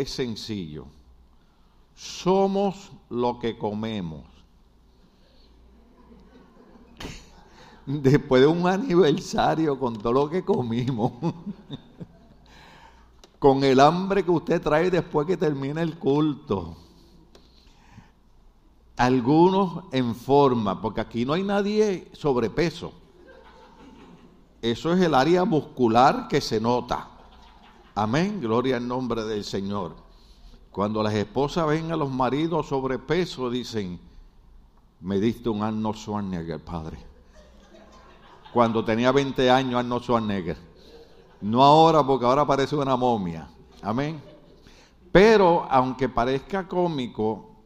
es sencillo. Somos lo que comemos. Después de un aniversario con todo lo que comimos, con el hambre que usted trae después que termina el culto. Algunos en forma, porque aquí no hay nadie sobrepeso. Eso es el área muscular que se nota. Amén, gloria al nombre del Señor. Cuando las esposas ven a los maridos sobrepeso, dicen, me diste un Arnold Schwarzenegger, padre. Cuando tenía 20 años, Arnold Schwarzenegger. No ahora, porque ahora parece una momia. Amén. Pero, aunque parezca cómico,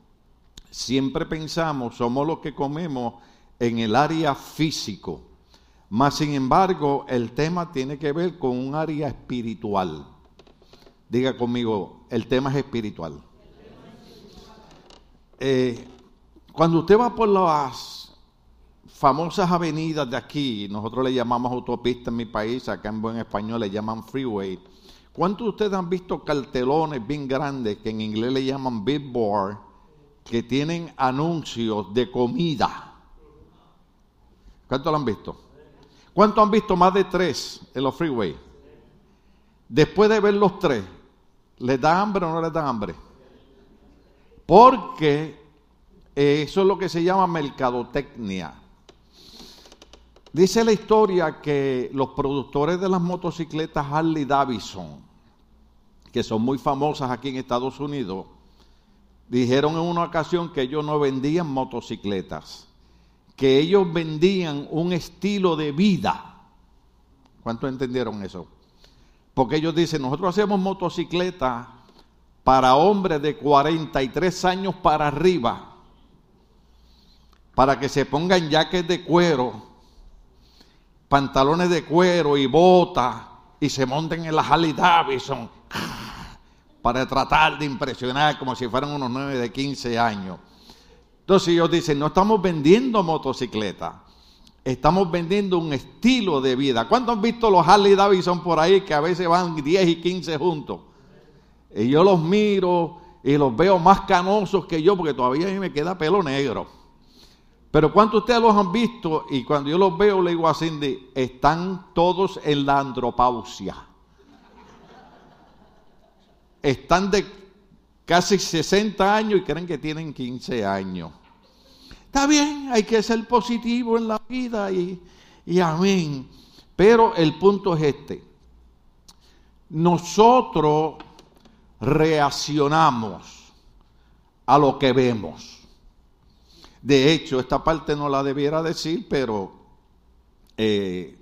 siempre pensamos, somos los que comemos en el área físico. Más sin embargo, el tema tiene que ver con un área espiritual. Diga conmigo, el tema es espiritual. Eh, cuando usted va por las famosas avenidas de aquí, nosotros le llamamos autopista en mi país, acá en buen español le llaman freeway. ¿Cuántos de ustedes han visto cartelones bien grandes que en inglés le llaman billboard, que tienen anuncios de comida? ¿Cuántos lo han visto? ¿Cuántos han visto más de tres en los freeways? Después de ver los tres, ¿Les da hambre o no les da hambre? Porque eso es lo que se llama mercadotecnia. Dice la historia que los productores de las motocicletas Harley Davidson, que son muy famosas aquí en Estados Unidos, dijeron en una ocasión que ellos no vendían motocicletas, que ellos vendían un estilo de vida. ¿Cuántos entendieron eso? Porque ellos dicen, nosotros hacemos motocicleta para hombres de 43 años para arriba, para que se pongan jaques de cuero, pantalones de cuero y botas y se monten en la Harley Davidson para tratar de impresionar como si fueran unos 9 de 15 años. Entonces ellos dicen, no estamos vendiendo motocicletas, Estamos vendiendo un estilo de vida. ¿Cuántos han visto los Harley Davidson por ahí que a veces van 10 y 15 juntos? Y yo los miro y los veo más canosos que yo porque todavía a mí me queda pelo negro. Pero ¿cuántos ustedes los han visto? Y cuando yo los veo le digo a Cindy, están todos en la andropausia. Están de casi 60 años y creen que tienen 15 años. Está bien, hay que ser positivo en la vida y, y amén. Pero el punto es este. Nosotros reaccionamos a lo que vemos. De hecho, esta parte no la debiera decir, pero eh,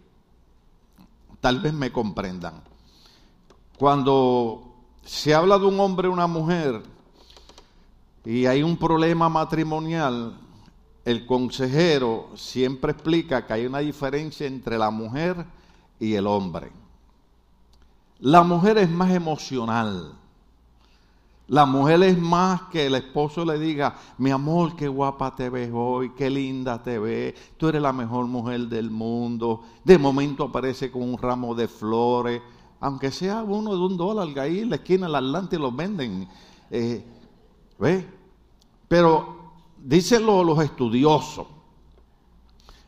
tal vez me comprendan. Cuando se habla de un hombre o una mujer y hay un problema matrimonial, el consejero siempre explica que hay una diferencia entre la mujer y el hombre. La mujer es más emocional. La mujer es más que el esposo le diga, mi amor, qué guapa te ves hoy, qué linda te ves, tú eres la mejor mujer del mundo. De momento aparece con un ramo de flores, aunque sea uno de un dólar, ahí en la esquina del Atlante los venden. Eh. Pero dicen los estudiosos,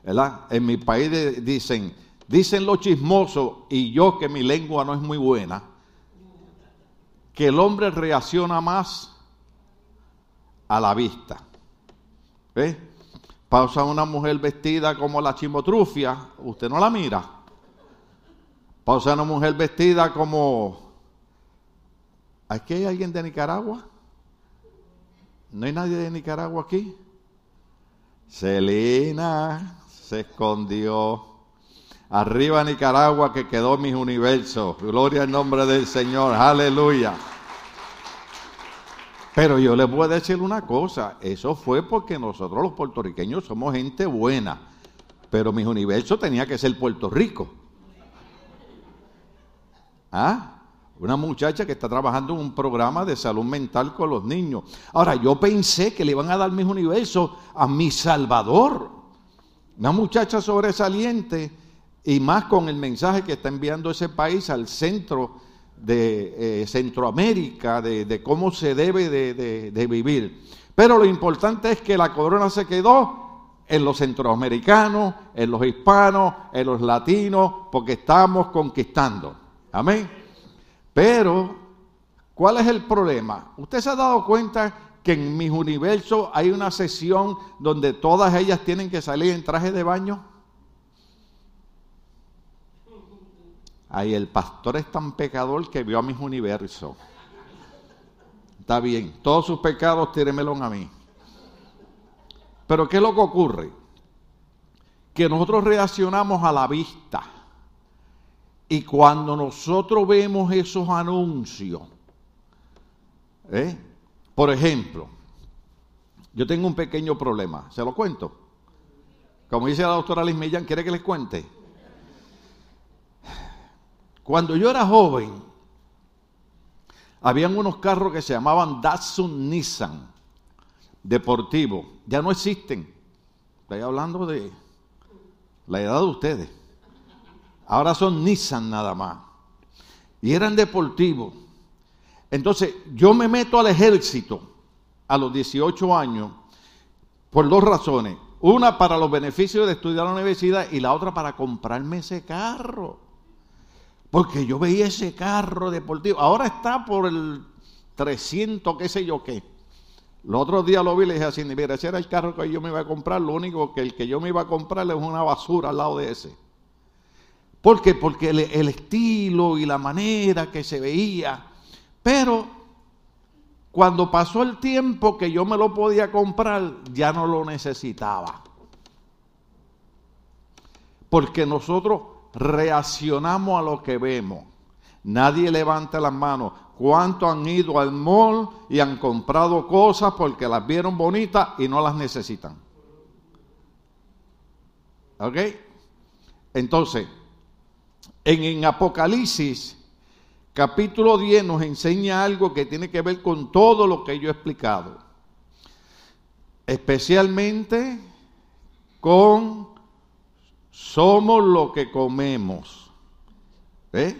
¿verdad? En mi país dicen, dicen los chismosos, y yo que mi lengua no es muy buena, que el hombre reacciona más a la vista. ¿Ve? Pausa una mujer vestida como la chimotrufia, usted no la mira. Pausa una mujer vestida como... ¿Aquí hay alguien de Nicaragua? ¿No hay nadie de Nicaragua aquí? Celina se escondió. Arriba Nicaragua que quedó mis universos. Gloria al nombre del Señor. Aleluya. Pero yo les voy a decir una cosa. Eso fue porque nosotros los puertorriqueños somos gente buena. Pero mis universos tenía que ser Puerto Rico. ¿Ah? Una muchacha que está trabajando en un programa de salud mental con los niños. Ahora, yo pensé que le iban a dar mis universos a mi Salvador. Una muchacha sobresaliente y más con el mensaje que está enviando ese país al centro de eh, Centroamérica, de, cómo se debe de, vivir. Pero lo importante es que la corona se quedó en los centroamericanos, en los hispanos, en los latinos, porque estamos conquistando. Amén. Pero, ¿cuál es el problema? Usted se ha dado cuenta que en mis universos hay una sesión donde todas ellas tienen que salir en traje de baño. Ahí el pastor es tan pecador que vio a mis universos. Está bien, todos sus pecados tíremelos a mí. Pero ¿qué es lo que ocurre? Que nosotros reaccionamos a la vista. Y cuando nosotros vemos esos anuncios, ¿eh? por ejemplo, yo tengo un pequeño problema, ¿se lo cuento? Como dice la doctora Liz Millán, ¿quiere que les cuente? Cuando yo era joven, habían unos carros que se llamaban Datsun Nissan, deportivo. Ya no existen. Estoy hablando de la edad de ustedes. Ahora son Nissan nada más. Y eran deportivos. Entonces, yo me meto al ejército a los 18 años por dos razones. Una para los beneficios de estudiar en la universidad y la otra para comprarme ese carro. Porque yo veía ese carro deportivo. Ahora está por el 300, qué sé yo qué. Los otros días lo vi y le dije así, mira, ese era el carro que yo me iba a comprar. Lo único que el que yo me iba a comprar es una basura al lado de ese. ¿Por qué? Porque el, estilo y la manera que se veía. Pero cuando pasó el tiempo que yo me lo podía comprar, ya no lo necesitaba. Porque nosotros reaccionamos a lo que vemos. Nadie levanta las manos. ¿Cuántos han ido al mall y han comprado cosas porque las vieron bonitas y no las necesitan? ¿Ok? Entonces, en, en Apocalipsis, capítulo 10 nos enseña algo que tiene que ver con todo lo que yo he explicado. Especialmente con somos lo que comemos. ¿Eh?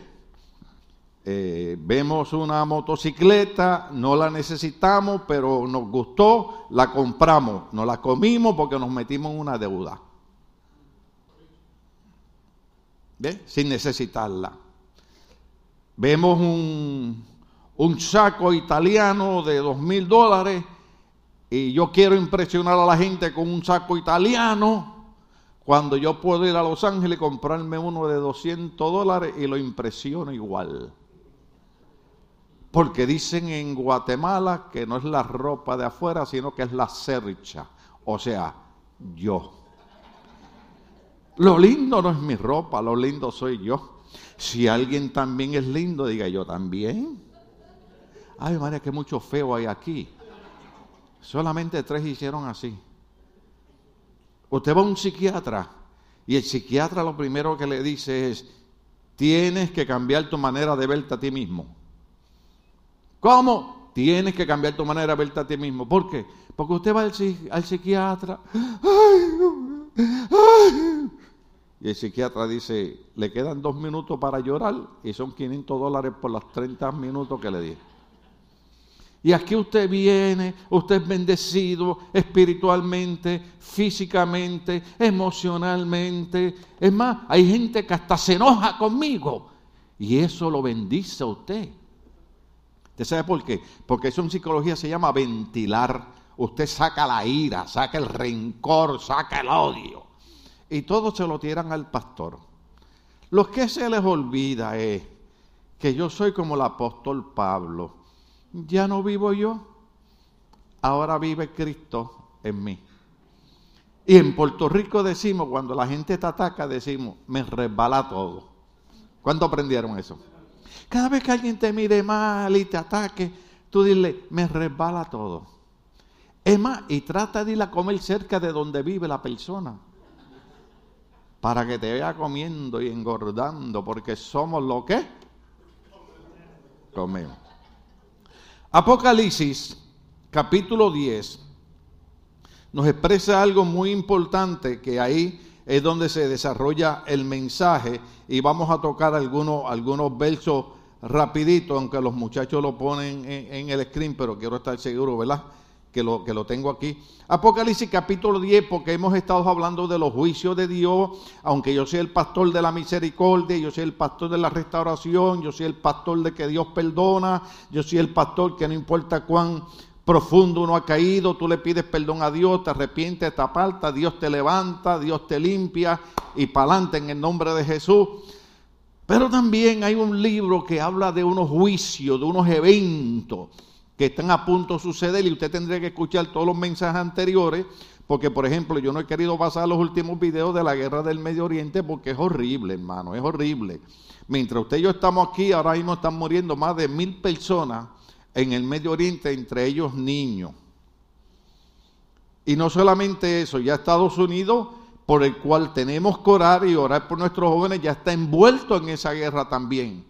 vemos una motocicleta, no la necesitamos, pero nos gustó, la compramos, no la comimos porque nos metimos en una deuda. Sin necesitarla. Vemos un, un saco italiano de dos mil dólares y yo quiero impresionar a la gente con un saco italiano cuando yo puedo ir a Los Ángeles y comprarme uno de 200 dólares y lo impresiono igual. Porque dicen en Guatemala que no es la ropa de afuera, sino que es la cercha. O sea, yo. Lo lindo no es mi ropa, lo lindo soy yo. Si alguien también es lindo, diga yo también. Ay, María, que mucho feo hay aquí. Solamente tres hicieron así. Usted va a un psiquiatra y el psiquiatra lo primero que le dice es, tienes que cambiar tu manera de verte a ti mismo. ¿Cómo? Tienes que cambiar tu manera de verte a ti mismo. ¿Por qué? Porque usted va al, psiquiatra. y el psiquiatra dice, le quedan dos minutos para llorar y son 500 dólares por los 30 minutos que le di. Y aquí usted viene, usted es bendecido espiritualmente, físicamente, emocionalmente. Es más, hay gente que hasta se enoja conmigo. Y eso lo bendice a usted. ¿Usted sabe por qué? Porque eso en psicología se llama ventilar. Usted saca la ira, saca el rencor, saca el odio. Y todo se lo tiran al pastor. Lo que se les olvida es que yo soy como el apóstol Pablo ya no vivo yo, ahora vive Cristo en mí. Y en Puerto Rico decimos, cuando la gente te ataca, decimos, me resbala todo. ¿Cuándo aprendieron eso? Cada vez que alguien te mire mal y te ataque, tú dile, me resbala todo. Es más, y trata de ir a comer cerca de donde vive la persona. Para que te vaya comiendo y engordando, porque somos lo que comemos. Apocalipsis capítulo 10 nos expresa algo muy importante que ahí es donde se desarrolla el mensaje y vamos a tocar algunos, algunos versos rapidito, aunque los muchachos lo ponen en, el screen, pero quiero estar seguro, ¿verdad? Que lo, que lo tengo aquí. Apocalipsis capítulo 10, porque hemos estado hablando de los juicios de Dios, aunque yo soy el pastor de la misericordia, yo soy el pastor de la restauración, yo soy el pastor de que Dios perdona, yo soy el pastor que no importa cuán profundo uno ha caído, tú le pides perdón a Dios, te arrepientes, te aparta, Dios te levanta, Dios te limpia y pa'lante en el nombre de Jesús. Pero también hay un libro que habla de unos juicios, de unos eventos que están a punto de suceder y usted tendría que escuchar todos los mensajes anteriores, porque por ejemplo yo no he querido pasar los últimos videos de la guerra del Medio Oriente porque es horrible, hermano, es horrible. Mientras usted y yo estamos aquí, ahora mismo están muriendo más de mil personas en el Medio Oriente, entre ellos niños. Y no solamente eso, ya Estados Unidos, por el cual tenemos que orar y orar por nuestros jóvenes, ya está envuelto en esa guerra también.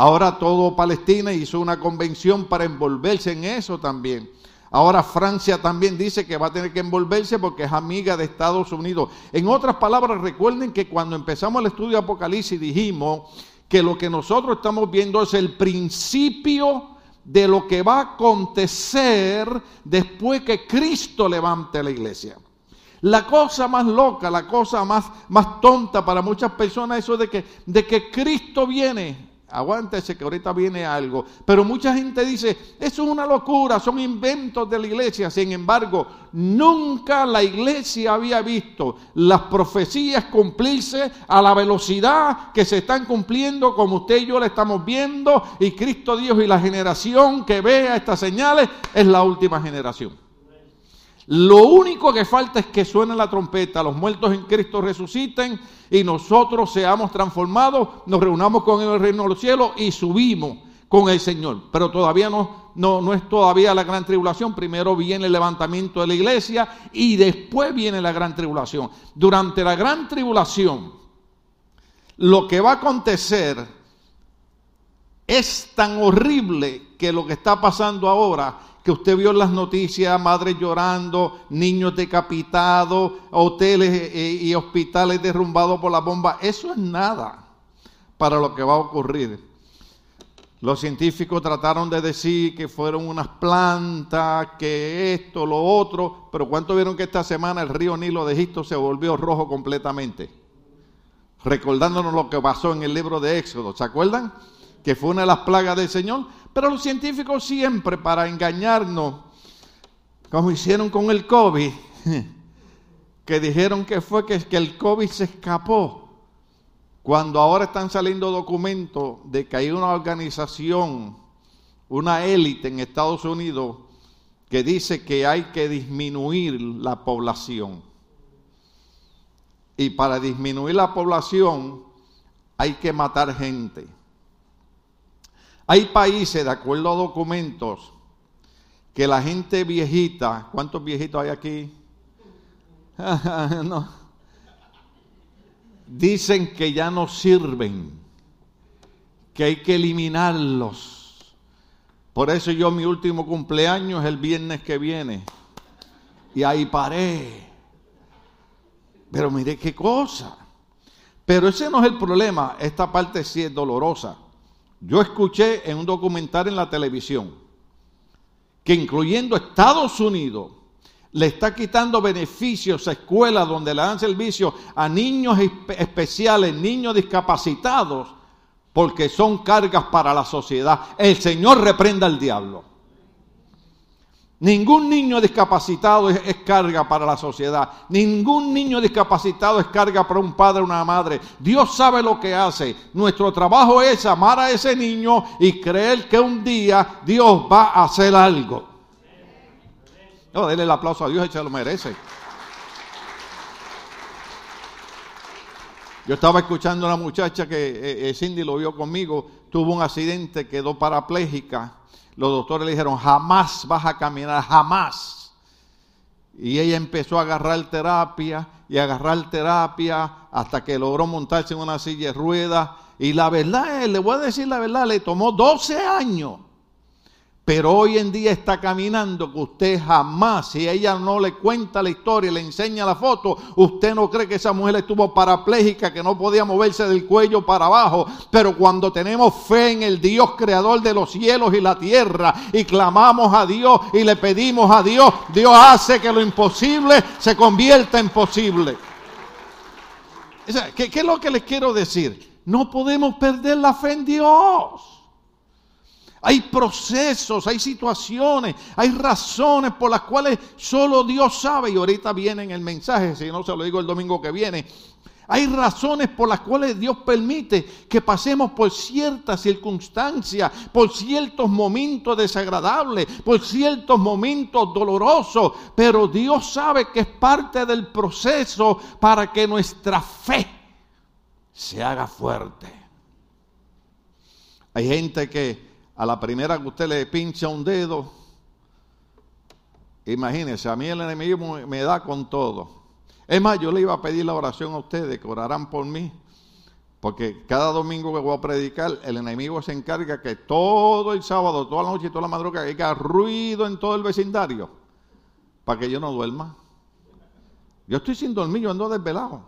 Ahora todo Palestina hizo una convención para envolverse en eso también. Ahora Francia también dice que va a tener que envolverse porque es amiga de Estados Unidos. En otras palabras, recuerden que cuando empezamos el estudio de Apocalipsis dijimos que lo que nosotros estamos viendo es el principio de lo que va a acontecer después que Cristo levante la iglesia. La cosa más loca, la cosa más, más tonta para muchas personas, eso de que, de que Cristo viene Aguántese que ahorita viene algo. Pero mucha gente dice, eso es una locura, son inventos de la iglesia. Sin embargo, nunca la iglesia había visto las profecías cumplirse a la velocidad que se están cumpliendo como usted y yo la estamos viendo. Y Cristo Dios y la generación que vea estas señales es la última generación. Lo único que falta es que suene la trompeta, los muertos en Cristo resuciten y nosotros seamos transformados, nos reunamos con el reino de los cielos y subimos con el Señor. Pero todavía no, no, no es todavía la gran tribulación. Primero viene el levantamiento de la iglesia y después viene la gran tribulación. Durante la gran tribulación, lo que va a acontecer es tan horrible que lo que está pasando ahora que usted vio las noticias, madres llorando, niños decapitados, hoteles eh, eh, y hospitales derrumbados por la bomba, eso es nada para lo que va a ocurrir. Los científicos trataron de decir que fueron unas plantas, que esto, lo otro, pero ¿cuánto vieron que esta semana el río Nilo de Egipto se volvió rojo completamente? Recordándonos lo que pasó en el libro de Éxodo, ¿se acuerdan? Que fue una de las plagas del Señor. Pero los científicos siempre para engañarnos, como hicieron con el COVID, que dijeron que fue que, el COVID se escapó, cuando ahora están saliendo documentos de que hay una organización, una élite en Estados Unidos, que dice que hay que disminuir la población. Y para disminuir la población hay que matar gente. Hay países, de acuerdo a documentos, que la gente viejita, ¿cuántos viejitos hay aquí? Dicen que ya no sirven, que hay que eliminarlos. Por eso yo mi último cumpleaños es el viernes que viene. Y ahí paré. Pero mire qué cosa. Pero ese no es el problema. Esta parte sí es dolorosa. Yo escuché en un documental en la televisión que incluyendo Estados Unidos le está quitando beneficios a escuelas donde le dan servicio a niños especiales, niños discapacitados, porque son cargas para la sociedad. El Señor reprenda al diablo. Ningún niño discapacitado es, carga para la sociedad. Ningún niño discapacitado es carga para un padre o una madre. Dios sabe lo que hace. Nuestro trabajo es amar a ese niño y creer que un día Dios va a hacer algo. No, denle el aplauso a Dios y se lo merece. Yo estaba escuchando a una muchacha que eh, eh, Cindy lo vio conmigo, tuvo un accidente, quedó parapléjica los doctores le dijeron, jamás vas a caminar, jamás. Y ella empezó a agarrar terapia y agarrar terapia hasta que logró montarse en una silla de ruedas. Y la verdad, le voy a decir la verdad, le tomó 12 años. Pero hoy en día está caminando que usted jamás, si ella no le cuenta la historia, le enseña la foto, usted no cree que esa mujer estuvo parapléjica, que no podía moverse del cuello para abajo. Pero cuando tenemos fe en el Dios creador de los cielos y la tierra y clamamos a Dios y le pedimos a Dios, Dios hace que lo imposible se convierta en posible. ¿Qué, qué es lo que les quiero decir? No podemos perder la fe en Dios. Hay procesos, hay situaciones, hay razones por las cuales solo Dios sabe. Y ahorita viene en el mensaje, si no se lo digo el domingo que viene. Hay razones por las cuales Dios permite que pasemos por ciertas circunstancias, por ciertos momentos desagradables, por ciertos momentos dolorosos. Pero Dios sabe que es parte del proceso para que nuestra fe se haga fuerte. Hay gente que a la primera que usted le pincha un dedo, imagínese, a mí el enemigo me da con todo. Es más, yo le iba a pedir la oración a ustedes, que orarán por mí, porque cada domingo que voy a predicar, el enemigo se encarga que todo el sábado, toda la noche y toda la madrugada haya ruido en todo el vecindario, para que yo no duerma. Yo estoy sin dormir, yo ando desvelado.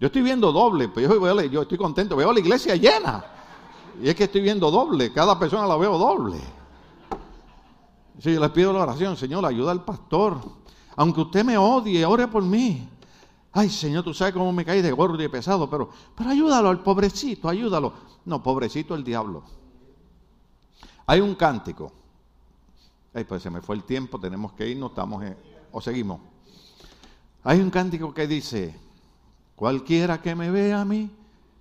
Yo estoy viendo doble, pero yo, yo estoy contento, veo la iglesia llena. Y es que estoy viendo doble, cada persona la veo doble. Si yo les pido la oración, Señor, ayuda al pastor. Aunque usted me odie, ore por mí. Ay, Señor, tú sabes cómo me caí de gordo y pesado, pero, pero ayúdalo al pobrecito, ayúdalo. No, pobrecito el diablo. Hay un cántico. Ay, pues se me fue el tiempo, tenemos que irnos, estamos o seguimos. Hay un cántico que dice, cualquiera que me vea a mí,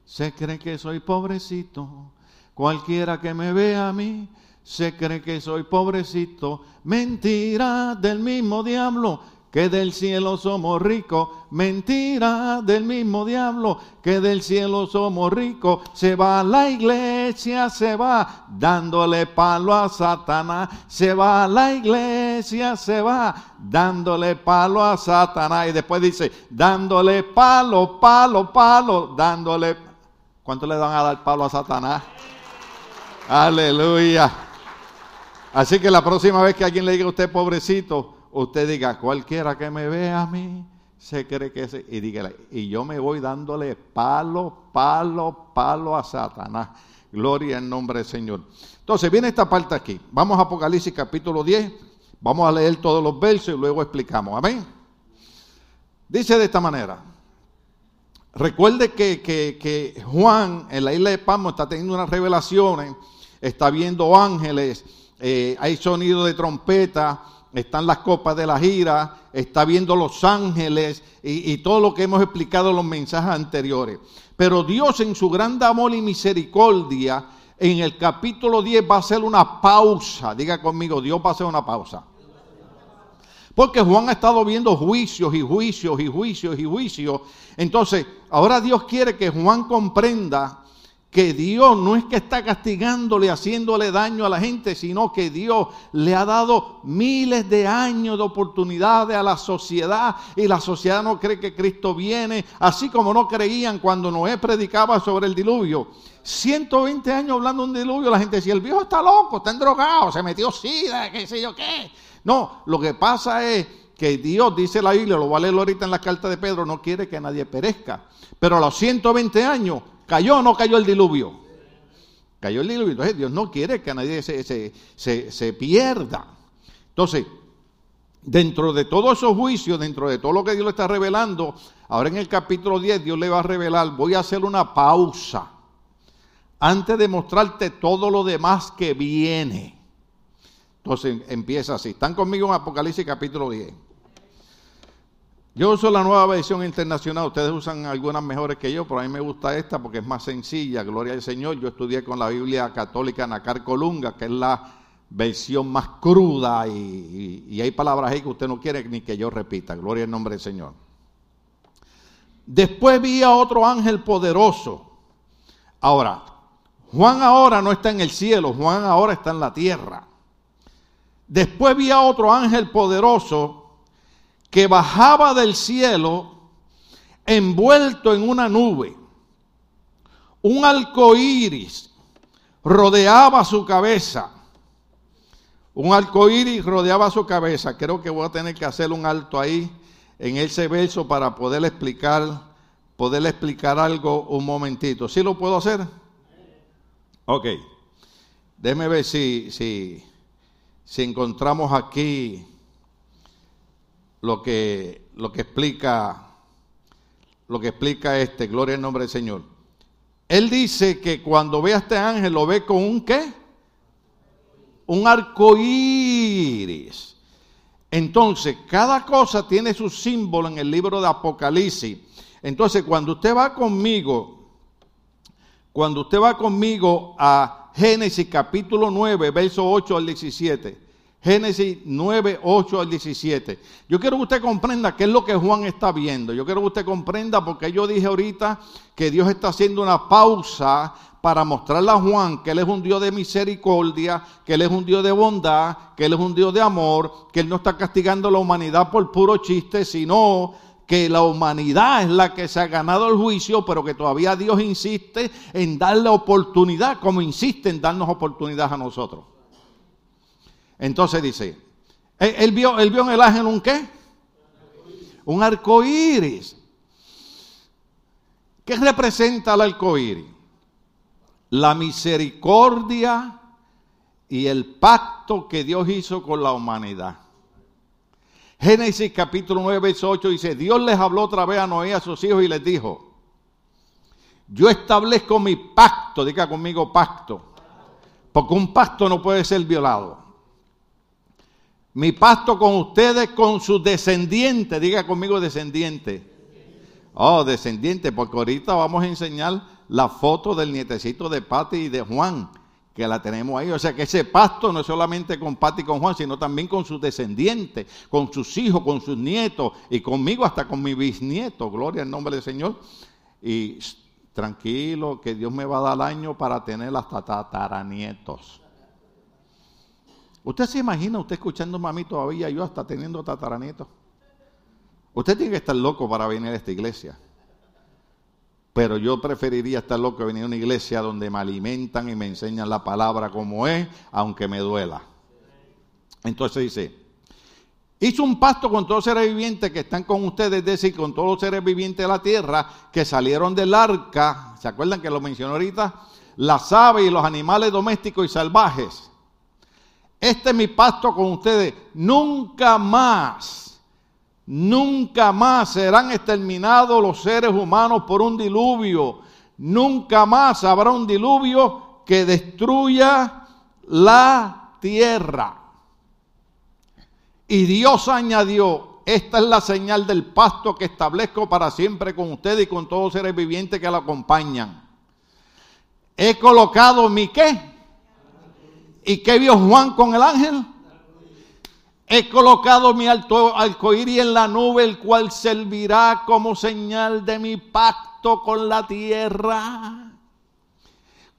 se cree que soy pobrecito, Cualquiera que me vea a mí se cree que soy pobrecito. Mentira del mismo diablo que del cielo somos ricos. Mentira del mismo diablo que del cielo somos ricos. Se va a la iglesia, se va dándole palo a Satanás. Se va a la iglesia, se va dándole palo a Satanás. Y después dice, dándole palo, palo, palo, dándole... ¿Cuánto le van a dar palo a Satanás? Aleluya. Así que la próxima vez que alguien le diga a usted pobrecito, usted diga, cualquiera que me vea a mí, se cree que se... Y dígale, y yo me voy dándole palo, palo, palo a Satanás. Gloria en nombre del Señor. Entonces viene esta parte aquí. Vamos a Apocalipsis capítulo 10. Vamos a leer todos los versos y luego explicamos. Amén. Dice de esta manera. Recuerde que, que Juan en la isla de Pamo está teniendo unas revelaciones está viendo ángeles, eh, hay sonido de trompeta, están las copas de la gira, está viendo los ángeles y, todo lo que hemos explicado en los mensajes anteriores. Pero Dios en su gran amor y misericordia, en el capítulo 10 va a hacer una pausa. Diga conmigo, Dios va a hacer una pausa. Porque Juan ha estado viendo juicios y juicios y juicios y juicios. Entonces, ahora Dios quiere que Juan comprenda que Dios no es que está castigándole, haciéndole daño a la gente, sino que Dios le ha dado miles de años de oportunidades a la sociedad y la sociedad no cree que Cristo viene, así como no creían cuando Noé predicaba sobre el diluvio. 120 años hablando de un diluvio, la gente decía, el viejo está loco, está endrogado, se metió sida, qué sé yo qué. No, lo que pasa es que Dios, dice la Biblia, lo va a leer ahorita en la carta de Pedro, no quiere que nadie perezca. Pero a los 120 años ¿Cayó o no cayó el diluvio? Cayó el diluvio. Entonces Dios no quiere que nadie se, se, pierda. Entonces, dentro de todos esos juicios, dentro de todo lo que Dios le está revelando, ahora en el capítulo 10 Dios le va a revelar, voy a hacer una pausa antes de mostrarte todo lo demás que viene. Entonces empieza así. Están conmigo en Apocalipsis capítulo 10. Yo uso la nueva versión internacional, ustedes usan algunas mejores que yo, pero a mí me gusta esta porque es más sencilla, gloria al Señor. Yo estudié con la Biblia católica Nacar Colunga, que es la versión más cruda y, hay palabras ahí que usted no quiere ni que yo repita, gloria al nombre del Señor. Después vi a otro ángel poderoso. Ahora, Juan ahora no está en el cielo, Juan ahora está en la tierra. Después vi a otro ángel poderoso que bajaba del cielo envuelto en una nube. Un arco rodeaba su cabeza. Un arco rodeaba su cabeza. Creo que voy a tener que hacer un alto ahí en ese verso para poder explicar, poder explicar algo un momentito. ¿Sí lo puedo hacer? Ok. Déjeme ver si, si, si encontramos aquí lo que, lo que explica lo que explica este, gloria al nombre del Señor. Él dice que cuando ve a este ángel lo ve con un qué? Un arco iris. Entonces, cada cosa tiene su símbolo en el libro de Apocalipsis. Entonces, cuando usted va conmigo, cuando usted va conmigo a Génesis capítulo 9, verso 8 al 17, Génesis 9, 8 al 17. Yo quiero que usted comprenda qué es lo que Juan está viendo. Yo quiero que usted comprenda porque yo dije ahorita que Dios está haciendo una pausa para mostrarle a Juan que Él es un Dios de misericordia, que Él es un Dios de bondad, que Él es un Dios de amor, que Él no está castigando a la humanidad por puro chiste, sino que la humanidad es la que se ha ganado el juicio, pero que todavía Dios insiste en darle oportunidad, como insiste en darnos oportunidad a nosotros. Entonces dice, él, vio, él vio en el ángel un qué? Un arco iris. ¿Qué representa el arco iris? La misericordia y el pacto que Dios hizo con la humanidad. Génesis capítulo 9, verso 8 dice, Dios les habló otra vez a Noé a sus hijos y les dijo, yo establezco mi pacto, diga conmigo pacto, porque un pacto no puede ser violado mi pacto con ustedes, con sus descendientes. Diga conmigo descendiente. Oh, descendiente, porque ahorita vamos a enseñar la foto del nietecito de Pati y de Juan, que la tenemos ahí. O sea que ese pacto no es solamente con Pati y con Juan, sino también con sus descendientes, con sus hijos, con sus nietos y conmigo hasta con mi bisnieto. Gloria al nombre del Señor. Y tranquilo, que Dios me va a dar año para tener hasta tataranietos. ¿Usted se imagina usted escuchando a mí todavía, yo hasta teniendo tataranietos? Usted tiene que estar loco para venir a esta iglesia. Pero yo preferiría estar loco que venir a una iglesia donde me alimentan y me enseñan la palabra como es, aunque me duela. Entonces dice, hizo un pacto con todos los seres vivientes que están con ustedes, es decir, con todos los seres vivientes de la tierra que salieron del arca. ¿Se acuerdan que lo mencionó ahorita? Las aves y los animales domésticos y salvajes este es mi pacto con ustedes. Nunca más, nunca más serán exterminados los seres humanos por un diluvio. Nunca más habrá un diluvio que destruya la tierra. Y Dios añadió, esta es la señal del pacto que establezco para siempre con ustedes y con todos los seres vivientes que la acompañan. He colocado mi qué? ¿Y qué vio Juan con el ángel? He colocado mi alto arcoíris en la nube, el cual servirá como señal de mi pacto con la tierra.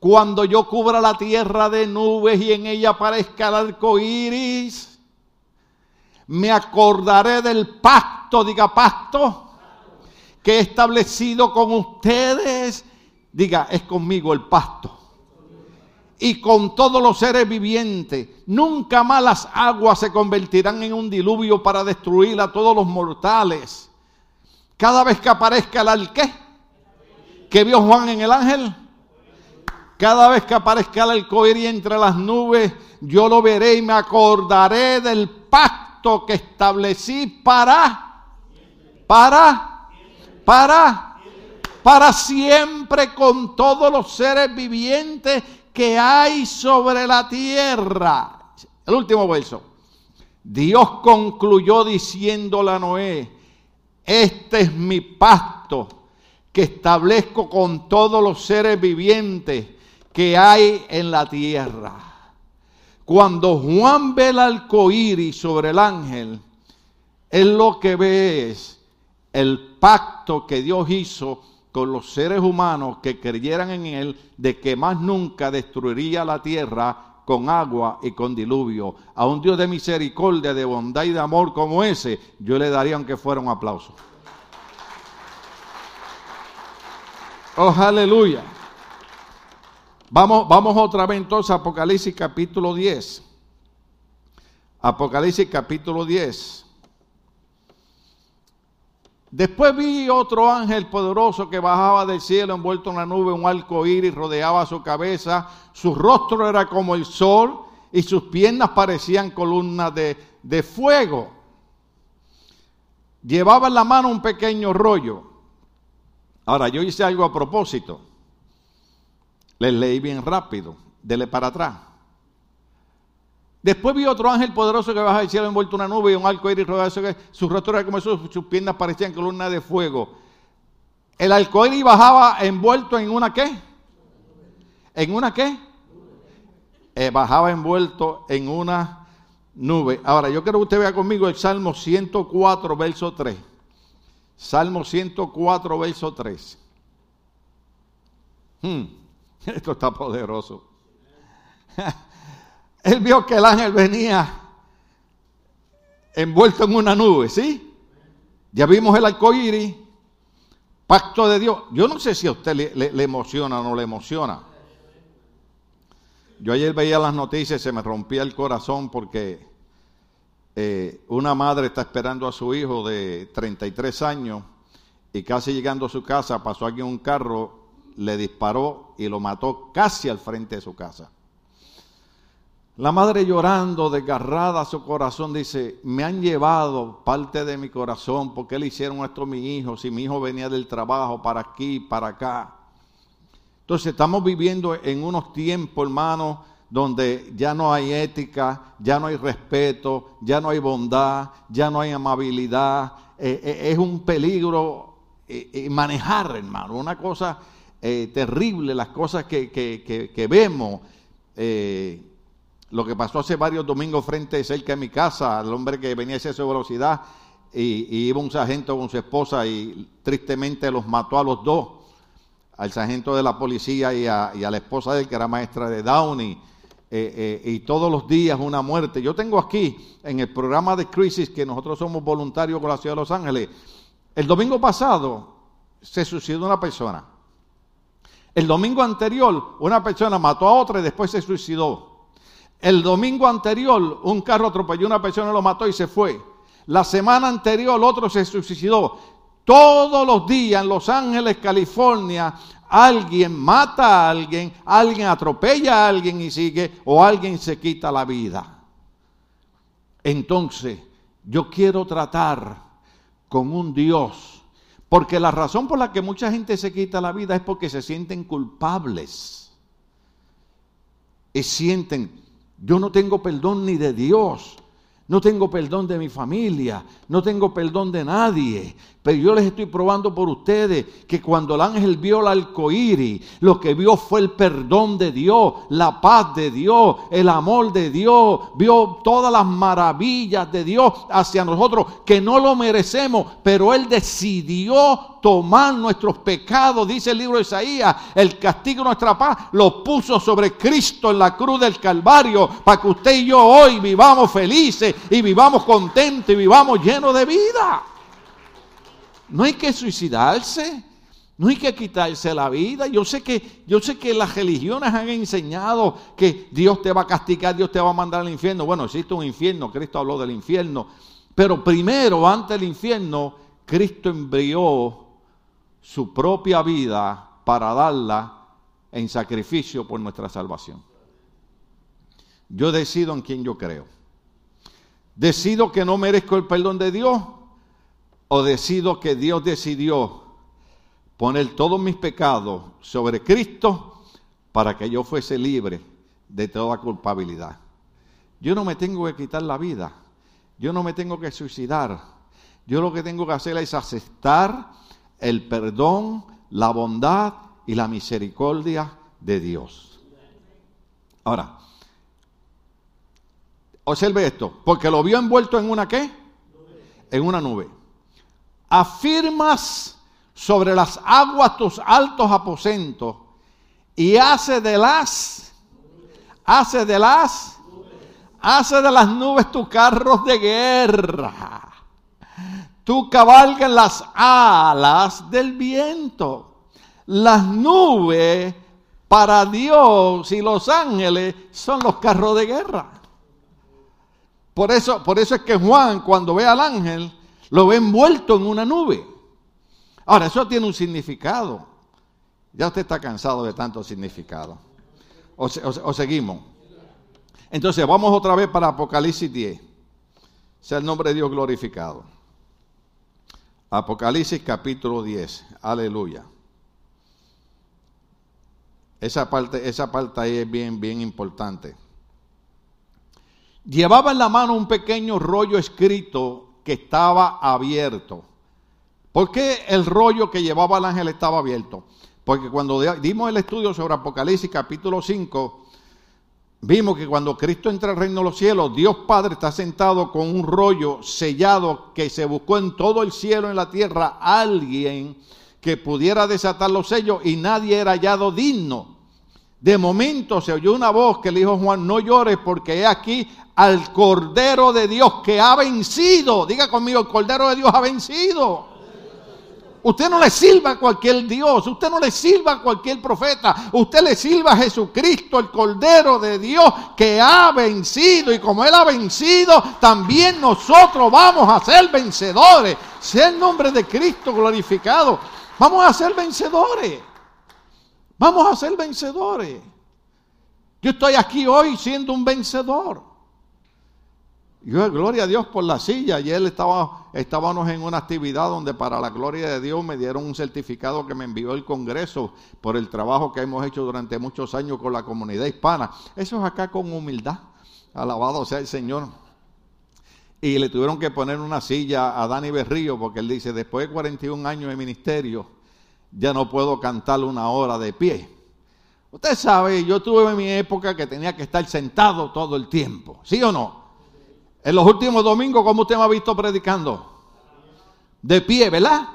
Cuando yo cubra la tierra de nubes y en ella aparezca el arcoíris, me acordaré del pacto, diga pacto, que he establecido con ustedes. Diga, es conmigo el pacto y con todos los seres vivientes. Nunca más las aguas se convertirán en un diluvio para destruir a todos los mortales. Cada vez que aparezca el alqué que vio Juan en el ángel, cada vez que aparezca el arcoíris entre las nubes, yo lo veré y me acordaré del pacto que establecí para, para, para, para siempre con todos los seres vivientes que hay sobre la tierra. El último verso. Dios concluyó diciéndole a Noé, este es mi pacto que establezco con todos los seres vivientes que hay en la tierra. Cuando Juan ve el arco sobre el ángel, él lo que ve es el pacto que Dios hizo con los seres humanos que creyeran en Él de que más nunca destruiría la tierra con agua y con diluvio. A un Dios de misericordia, de bondad y de amor como ese, yo le daría aunque fuera un aplauso. Oh, aleluya. Vamos, vamos otra vez entonces a Apocalipsis capítulo 10. Apocalipsis capítulo 10. Después vi otro ángel poderoso que bajaba del cielo envuelto en la nube, un arco iris rodeaba su cabeza, su rostro era como el sol y sus piernas parecían columnas de, de fuego. Llevaba en la mano un pequeño rollo. Ahora, yo hice algo a propósito. Les leí bien rápido, dele para atrás. Después vi otro ángel poderoso que baja del cielo envuelto en una nube y un arco iris rodeado de su rostro era como sus, sus piernas parecían columnas de fuego. El arco iris bajaba envuelto en una qué? ¿En una qué? Eh, bajaba envuelto en una nube. Ahora, yo quiero que usted vea conmigo el Salmo 104, verso 3. Salmo 104, verso 3. Hmm, esto está poderoso. Él vio que el ángel venía envuelto en una nube, ¿sí? Ya vimos el arco pacto de Dios. Yo no sé si a usted le, emociona o no le emociona. Yo ayer veía las noticias y se me rompía el corazón porque eh, una madre está esperando a su hijo de 33 años y casi llegando a su casa pasó aquí un carro, le disparó y lo mató casi al frente de su casa. La madre llorando, desgarrada su corazón, dice, me han llevado parte de mi corazón, porque le hicieron esto a mi hijo? Si mi hijo venía del trabajo para aquí, para acá. Entonces estamos viviendo en unos tiempos, hermano, donde ya no hay ética, ya no hay respeto, ya no hay bondad, ya no hay amabilidad. Eh, eh, es un peligro eh, manejar, hermano, una cosa terrible, las cosas que, que, que vemos lo que pasó hace varios domingos frente cerca de mi casa, al hombre que venía a exceso de velocidad y, iba un sargento con su esposa y tristemente los mató a los dos, al sargento de la policía y a, la esposa de él que era maestra de Downey. Eh, eh, y todos los días una muerte. Yo tengo aquí en el programa de Crisis que nosotros somos voluntarios con la ciudad de Los Ángeles. El domingo pasado se suicidó una persona. El domingo anterior una persona mató a otra y después se suicidó. El domingo anterior un carro atropelló a una persona, lo mató y se fue. La semana anterior otro se suicidó. Todos los días en Los Ángeles, California, alguien mata a alguien, alguien atropella a alguien y sigue, o alguien se quita la vida. Entonces, yo quiero tratar con un Dios, porque la razón por la que mucha gente se quita la vida es porque se sienten culpables. Y sienten, yo no tengo perdón ni de Dios. No tengo perdón de mi familia, no tengo perdón de nadie. Pero yo les estoy probando por ustedes que cuando el ángel vio el arcoíris, lo que vio fue el perdón de Dios, la paz de Dios, el amor de Dios, vio todas las maravillas de Dios hacia nosotros, que no lo merecemos, pero Él decidió tomar nuestros pecados, dice el libro de Isaías, el castigo de nuestra paz, lo puso sobre Cristo en la cruz del Calvario, para que usted y yo hoy vivamos felices y vivamos contentos y vivamos llenos de vida. No hay que suicidarse. No hay que quitarse la vida. Yo sé que yo sé que las religiones han enseñado que Dios te va a castigar, Dios te va a mandar al infierno. Bueno, existe un infierno, Cristo habló del infierno, pero primero antes del infierno Cristo embrió su propia vida para darla en sacrificio por nuestra salvación. Yo decido en quién yo creo. Decido que no merezco el perdón de Dios o decido que Dios decidió poner todos mis pecados sobre Cristo para que yo fuese libre de toda culpabilidad. Yo no me tengo que quitar la vida, yo no me tengo que suicidar, yo lo que tengo que hacer es aceptar el perdón, la bondad y la misericordia de Dios. Ahora, observe esto, porque lo vio envuelto en una qué? En una nube afirmas sobre las aguas tus altos aposentos y hace de las, hace de las, hace de las nubes tus carros de guerra. Tú cabalgas las alas del viento. Las nubes para Dios y los ángeles son los carros de guerra. Por eso, por eso es que Juan, cuando ve al ángel, lo ve envuelto en una nube. Ahora, eso tiene un significado. Ya usted está cansado de tanto significado. O, o seguimos. Entonces, vamos otra vez para Apocalipsis 10. Sea el nombre de Dios glorificado. Apocalipsis capítulo 10. Aleluya. Esa parte, esa parte ahí es bien, bien importante. Llevaba en la mano un pequeño rollo escrito que estaba abierto. ¿Por qué el rollo que llevaba el ángel estaba abierto? Porque cuando dimos el estudio sobre Apocalipsis capítulo 5, vimos que cuando Cristo entra al reino de los cielos, Dios Padre está sentado con un rollo sellado que se buscó en todo el cielo y en la tierra alguien que pudiera desatar los sellos y nadie era hallado digno. De momento se oyó una voz que le dijo Juan, no llores porque he aquí al Cordero de Dios que ha vencido. Diga conmigo, el Cordero de Dios ha vencido. Usted no le sirva a cualquier Dios, usted no le sirva a cualquier profeta, usted le sirva a Jesucristo, el Cordero de Dios que ha vencido. Y como Él ha vencido, también nosotros vamos a ser vencedores. Sea el nombre de Cristo glorificado. Vamos a ser vencedores. Vamos a ser vencedores. Yo estoy aquí hoy siendo un vencedor. Yo, gloria a Dios por la silla. Ayer estaba, estábamos en una actividad donde para la gloria de Dios me dieron un certificado que me envió el Congreso por el trabajo que hemos hecho durante muchos años con la comunidad hispana. Eso es acá con humildad. Alabado sea el Señor. Y le tuvieron que poner una silla a Dani Berrío porque él dice, después de 41 años de ministerio, ya no puedo cantar una hora de pie. Usted sabe, yo tuve mi época que tenía que estar sentado todo el tiempo. ¿Sí o no? En los últimos domingos, ¿cómo usted me ha visto predicando? De pie, ¿verdad?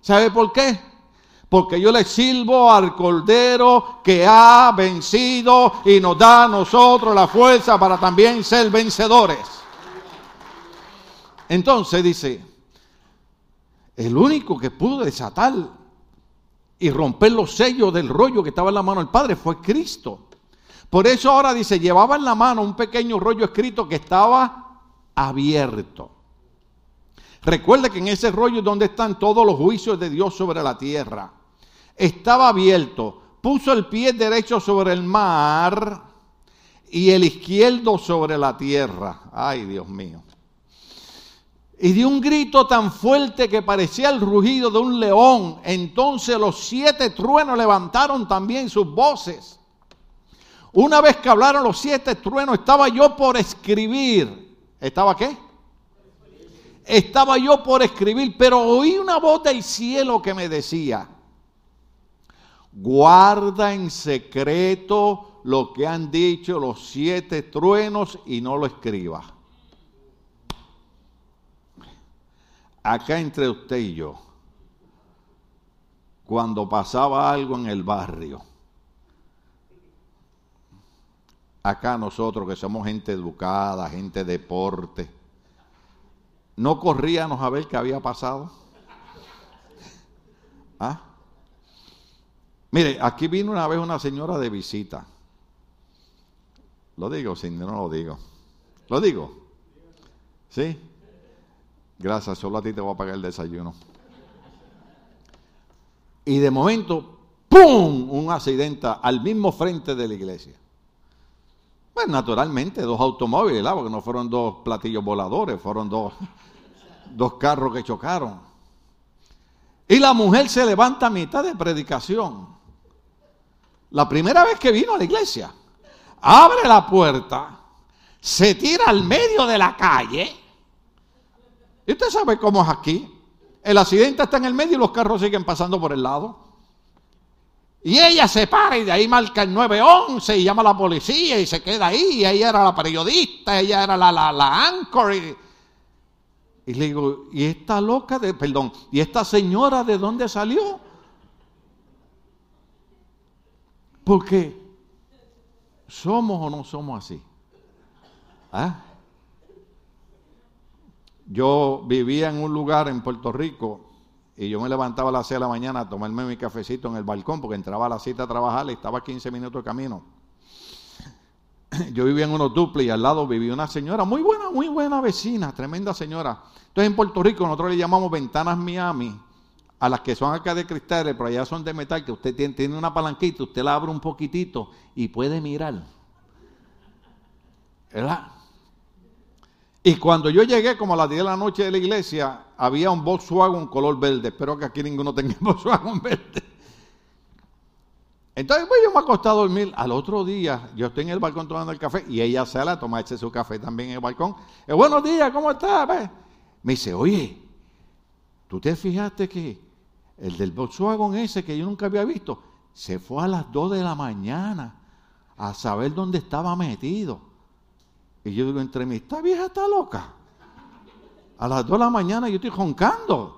¿Sabe por qué? Porque yo le sirvo al Cordero que ha vencido y nos da a nosotros la fuerza para también ser vencedores. Entonces dice, el único que pudo desatar y romper los sellos del rollo que estaba en la mano del Padre fue Cristo. Por eso ahora dice, llevaba en la mano un pequeño rollo escrito que estaba abierto. Recuerde que en ese rollo es donde están todos los juicios de Dios sobre la tierra. Estaba abierto, puso el pie derecho sobre el mar y el izquierdo sobre la tierra. Ay, Dios mío. Y dio un grito tan fuerte que parecía el rugido de un león. Entonces los siete truenos levantaron también sus voces. Una vez que hablaron los siete truenos, estaba yo por escribir ¿Estaba qué? Estaba yo por escribir, pero oí una voz del cielo que me decía, guarda en secreto lo que han dicho los siete truenos y no lo escriba. Acá entre usted y yo, cuando pasaba algo en el barrio, acá nosotros que somos gente educada, gente de deporte, no corríamos a ver qué había pasado. ¿Ah? Mire, aquí vino una vez una señora de visita. Lo digo, si no lo digo. ¿Lo digo? ¿Sí? Gracias, solo a ti te voy a pagar el desayuno. Y de momento, ¡pum! Un accidente al mismo frente de la iglesia. Pues naturalmente, dos automóviles, porque no fueron dos platillos voladores, fueron dos, dos carros que chocaron. Y la mujer se levanta a mitad de predicación. La primera vez que vino a la iglesia, abre la puerta, se tira al medio de la calle. Y usted sabe cómo es aquí. El accidente está en el medio y los carros siguen pasando por el lado. Y ella se para y de ahí marca el 911 y llama a la policía y se queda ahí. Y ella era la periodista, ella era la, la, la anchor. Y, le digo, ¿y esta loca de, perdón, ¿y esta señora de dónde salió? Porque somos o no somos así. ¿Ah? Yo vivía en un lugar en Puerto Rico y yo me levantaba a las 6 de la mañana a tomarme mi cafecito en el balcón porque entraba a la cita a trabajar y estaba a 15 minutos de camino. yo vivía en unos duples y al lado vivía una señora muy buena, muy buena vecina, tremenda señora. Entonces en Puerto Rico nosotros le llamamos ventanas Miami a las que son acá de cristales, pero allá son de metal, que usted tiene, tiene una palanquita, usted la abre un poquitito y puede mirar. ¿Verdad? Y cuando yo llegué como a las 10 de la noche de la iglesia, había un Volkswagen color verde. Espero que aquí ninguno tenga Volkswagen verde. Entonces, pues yo me acosté a dormir. Al otro día, yo estoy en el balcón tomando el café y ella sale a tomarse su café también en el balcón. Eh, buenos días, ¿cómo estás? Me dice, oye, ¿tú te fijaste que el del Volkswagen ese que yo nunca había visto, se fue a las 2 de la mañana a saber dónde estaba metido? Y yo digo, entre mí, esta vieja está loca. A las 2 de la mañana yo estoy roncando.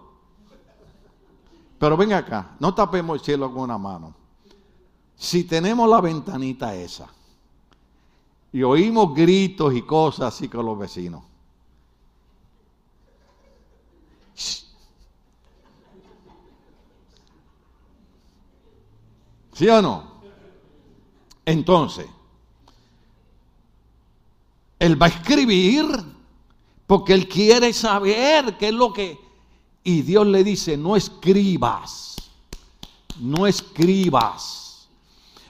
Pero ven acá, no tapemos el cielo con una mano. Si tenemos la ventanita esa y oímos gritos y cosas así con los vecinos, ¿Sí o no? Entonces, él va a escribir porque él quiere saber qué es lo que... Y Dios le dice, no escribas, no escribas.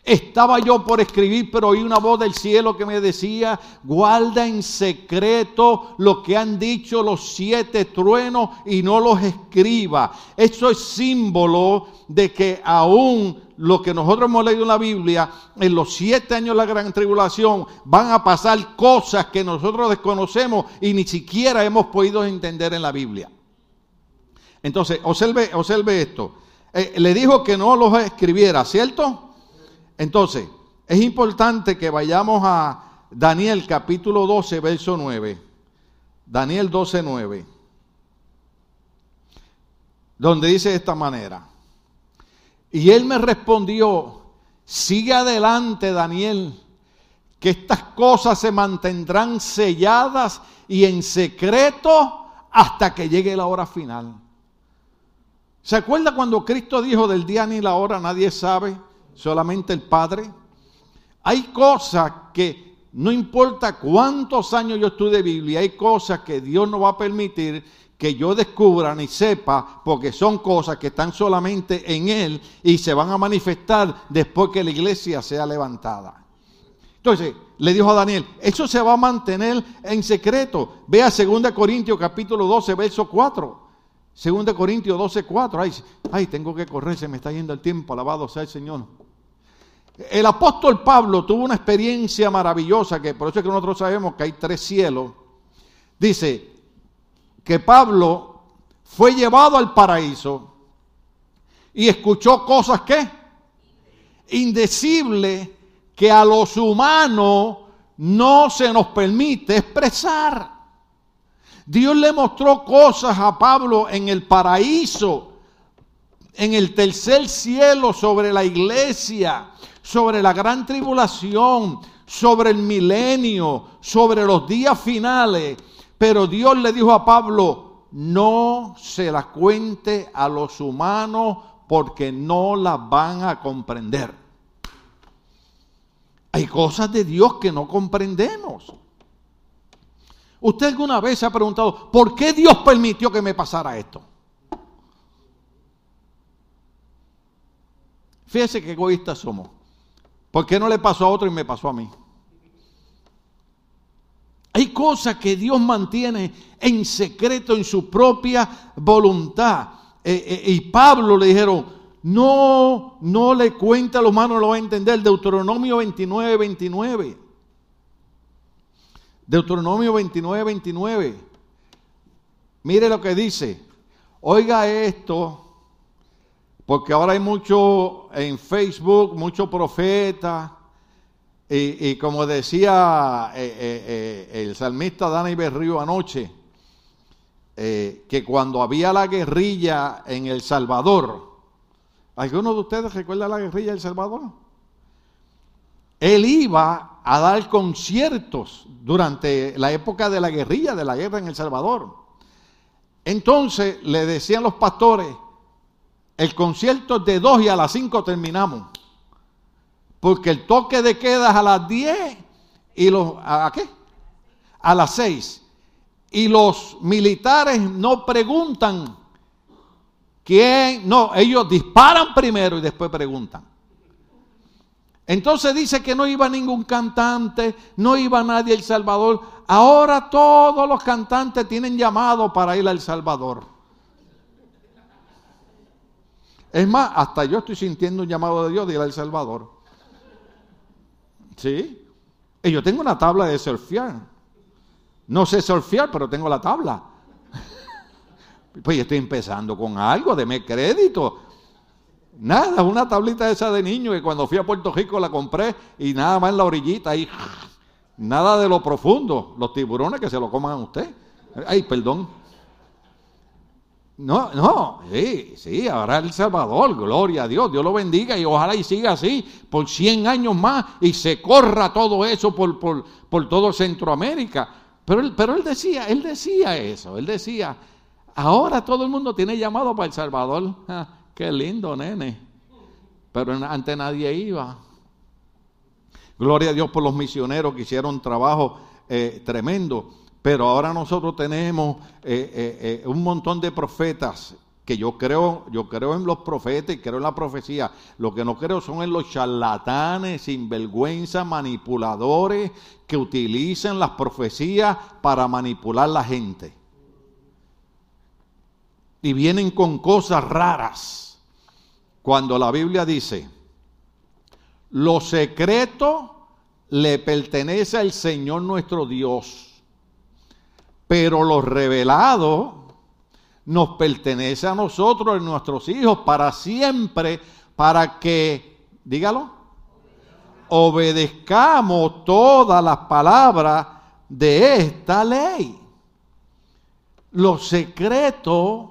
Estaba yo por escribir, pero oí una voz del cielo que me decía, guarda en secreto lo que han dicho los siete truenos y no los escriba. Eso es símbolo de que aún lo que nosotros hemos leído en la Biblia, en los siete años de la gran tribulación, van a pasar cosas que nosotros desconocemos y ni siquiera hemos podido entender en la Biblia. Entonces, observe, observe esto. Eh, le dijo que no los escribiera, ¿cierto? Entonces, es importante que vayamos a Daniel capítulo 12, verso 9. Daniel 12, 9. Donde dice de esta manera. Y él me respondió, sigue adelante Daniel, que estas cosas se mantendrán selladas y en secreto hasta que llegue la hora final. ¿Se acuerda cuando Cristo dijo del día ni la hora nadie sabe? Solamente el Padre. Hay cosas que no importa cuántos años yo estudie Biblia, hay cosas que Dios no va a permitir que yo descubra ni sepa, porque son cosas que están solamente en Él y se van a manifestar después que la iglesia sea levantada. Entonces, le dijo a Daniel, eso se va a mantener en secreto. Vea 2 Corintios capítulo 12, verso 4. 2 Corintios 12, 4. Ay, ay, tengo que correr, se me está yendo el tiempo, alabado sea el Señor. El apóstol Pablo tuvo una experiencia maravillosa, que por eso es que nosotros sabemos que hay tres cielos. Dice que Pablo fue llevado al paraíso y escuchó cosas que indecibles que a los humanos no se nos permite expresar. Dios le mostró cosas a Pablo en el paraíso, en el tercer cielo sobre la iglesia, sobre la gran tribulación, sobre el milenio, sobre los días finales. Pero Dios le dijo a Pablo, no se la cuente a los humanos porque no las van a comprender. Hay cosas de Dios que no comprendemos. ¿Usted alguna vez se ha preguntado, ¿por qué Dios permitió que me pasara esto? Fíjese qué egoístas somos. ¿Por qué no le pasó a otro y me pasó a mí? Hay cosas que Dios mantiene en secreto en su propia voluntad. Eh, eh, y Pablo le dijeron, no, no le cuenta a los humanos, lo va a entender. Deuteronomio 29, 29. Deuteronomio 29, 29. Mire lo que dice. Oiga esto, porque ahora hay mucho en Facebook, mucho profeta. Y, como decía eh, eh, eh, el salmista Dani Berrío anoche, que cuando había la guerrilla en El Salvador, ¿alguno de ustedes recuerda la guerrilla en El Salvador? Él iba a dar conciertos durante la época de la guerrilla, de la guerra en El Salvador. Entonces le decían los pastores, el concierto es de 2 y a las 5 terminamos. Porque el toque de queda es a las 10 y los, ¿a qué? A las seis. Y los militares no preguntan quién, no, ellos disparan primero y después preguntan. Entonces dice que no iba ningún cantante, no iba nadie a El Salvador. Ahora todos los cantantes tienen llamado para ir a El Salvador. Es más, hasta yo estoy sintiendo un llamado de Dios de ir a El Salvador. ¿Sí? Y yo tengo una tabla de surfear. No sé surfear, pero tengo la tabla. pues yo estoy empezando con algo, deme crédito. Nada, una tablita esa de niño que cuando fui a Puerto Rico la compré y nada más en la orillita ahí. Nada de lo profundo. Los tiburones que se lo coman a usted. Ay, perdón. No, no, sí, sí, ahora El Salvador, gloria a Dios, Dios lo bendiga y ojalá y siga así por 100 años más y se corra todo eso por, por, por todo Centroamérica. Pero él, pero él decía, él decía eso, él decía, ahora todo el mundo tiene llamado para El Salvador. Qué lindo, nene. Pero ante nadie iba. Gloria a Dios por los misioneros que hicieron trabajo eh, tremendo. Pero ahora nosotros tenemos eh, eh, eh, un montón de profetas que yo creo, yo creo en los profetas y creo en la profecía. Lo que no creo son en los charlatanes, sinvergüenza, manipuladores que utilizan las profecías para manipular la gente. Y vienen con cosas raras. Cuando la Biblia dice, lo secreto le pertenece al Señor nuestro Dios pero lo revelado nos pertenece a nosotros y a nuestros hijos para siempre, para que, dígalo, obedezcamos todas las palabras de esta ley. Lo secreto,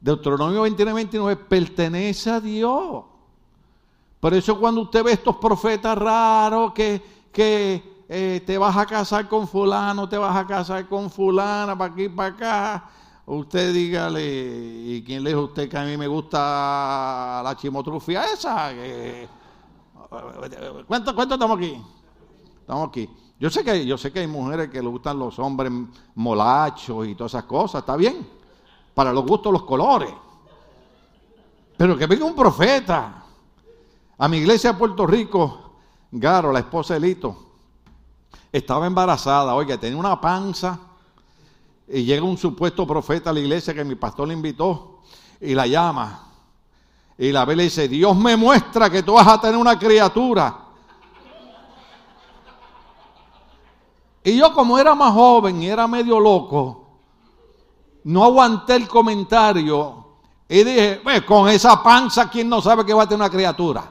Deuteronomio 29, 29, pertenece a Dios. Por eso cuando usted ve estos profetas raros que, que eh, te vas a casar con fulano, te vas a casar con fulana, para aquí, para acá. Usted dígale, ¿y quién le dijo usted que a mí me gusta la chimotrufia esa? ¿Cuánto, ¿Cuánto estamos aquí? Estamos aquí. Yo sé que yo sé que hay mujeres que le gustan los hombres molachos y todas esas cosas, está bien. Para los gustos los colores. Pero que venga un profeta. A mi iglesia de Puerto Rico, Garo, la esposa de Lito, estaba embarazada, oiga, tenía una panza. Y llega un supuesto profeta a la iglesia que mi pastor le invitó y la llama. Y la ve y le dice, Dios me muestra que tú vas a tener una criatura. Y yo como era más joven y era medio loco, no aguanté el comentario y dije, con esa panza, ¿quién no sabe que va a tener una criatura?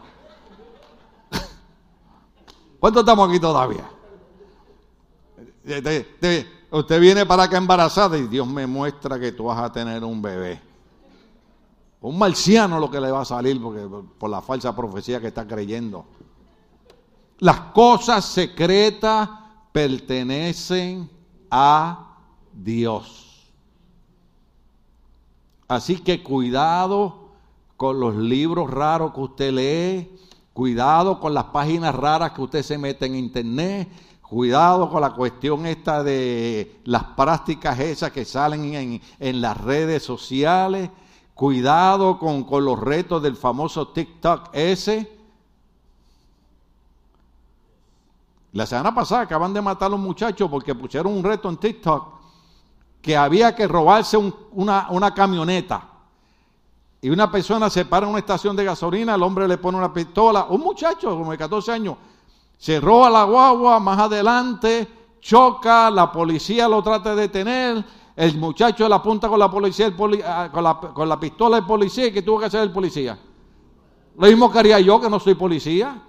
¿Cuánto estamos aquí todavía? Usted viene para acá embarazada y Dios me muestra que tú vas a tener un bebé. Un marciano lo que le va a salir porque, por la falsa profecía que está creyendo. Las cosas secretas pertenecen a Dios. Así que cuidado con los libros raros que usted lee, cuidado con las páginas raras que usted se mete en internet, Cuidado con la cuestión esta de las prácticas esas que salen en, las redes sociales. Cuidado con, con, los retos del famoso TikTok ese. La semana pasada acaban de matar a los muchachos porque pusieron un reto en TikTok que había que robarse una, una camioneta. Y una persona se para en una estación de gasolina, el hombre le pone una pistola, un muchacho como de 14 años, se roba la guagua, más adelante choca, la policía lo trata de detener, el muchacho le apunta con la policía, ah, con, la, pistola del policía, que tuvo que hacer el policía? Lo mismo que haría yo, que no soy policía.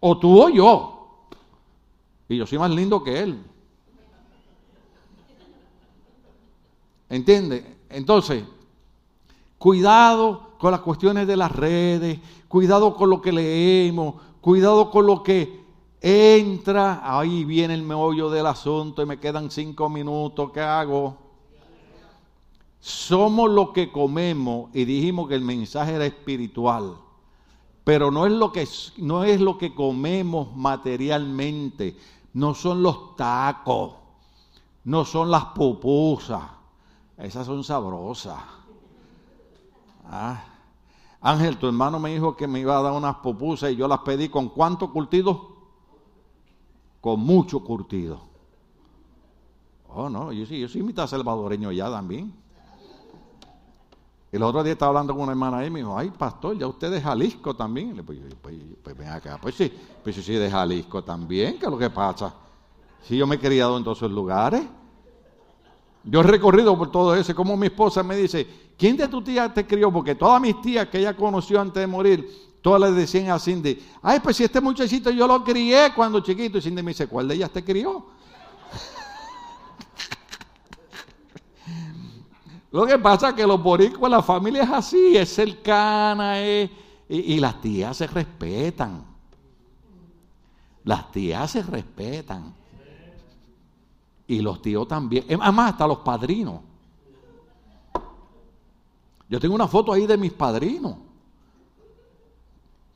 O tú o yo. Y yo soy más lindo que él. ¿Entiende? Entonces, cuidado con las cuestiones de las redes, cuidado con lo que leemos, Cuidado con lo que entra. Ahí viene el meollo del asunto y me quedan cinco minutos. ¿Qué hago? Somos lo que comemos y dijimos que el mensaje era espiritual. pero no es lo que, no es lo que comemos materialmente, no son los tacos, no son las pupusas, esas son sabrosas. Ah. Ángel, tu hermano me dijo que me iba a dar unas pupusas y yo las pedí con cuánto curtido? Con mucho curtido. Oh, no, yo sí, yo soy mitad salvadoreño ya también. El otro día estaba hablando con una hermana y me dijo, ay, pastor, ya usted es Jalisco también. Le pues, pues, pues, ven acá, pues sí, pues soy de Jalisco también, ¿qué es lo que pasa? Si yo me he criado en todos esos lugares. Yo he recorrido por todo eso, como mi esposa me dice, ¿quién de tus tías te crió? Porque todas mis tías que ella conoció antes de morir, todas le decían a Cindy, ay, pues si este muchachito yo lo crié cuando chiquito. Y Cindy me dice, ¿cuál de ellas te crió? Lo que pasa es que los boricuas, la familia es así, es cercana, y, y, las tías se respetan. Las tías se respetan. Y los tíos también. Además, hasta los padrinos. Yo tengo una foto ahí de mis padrinos.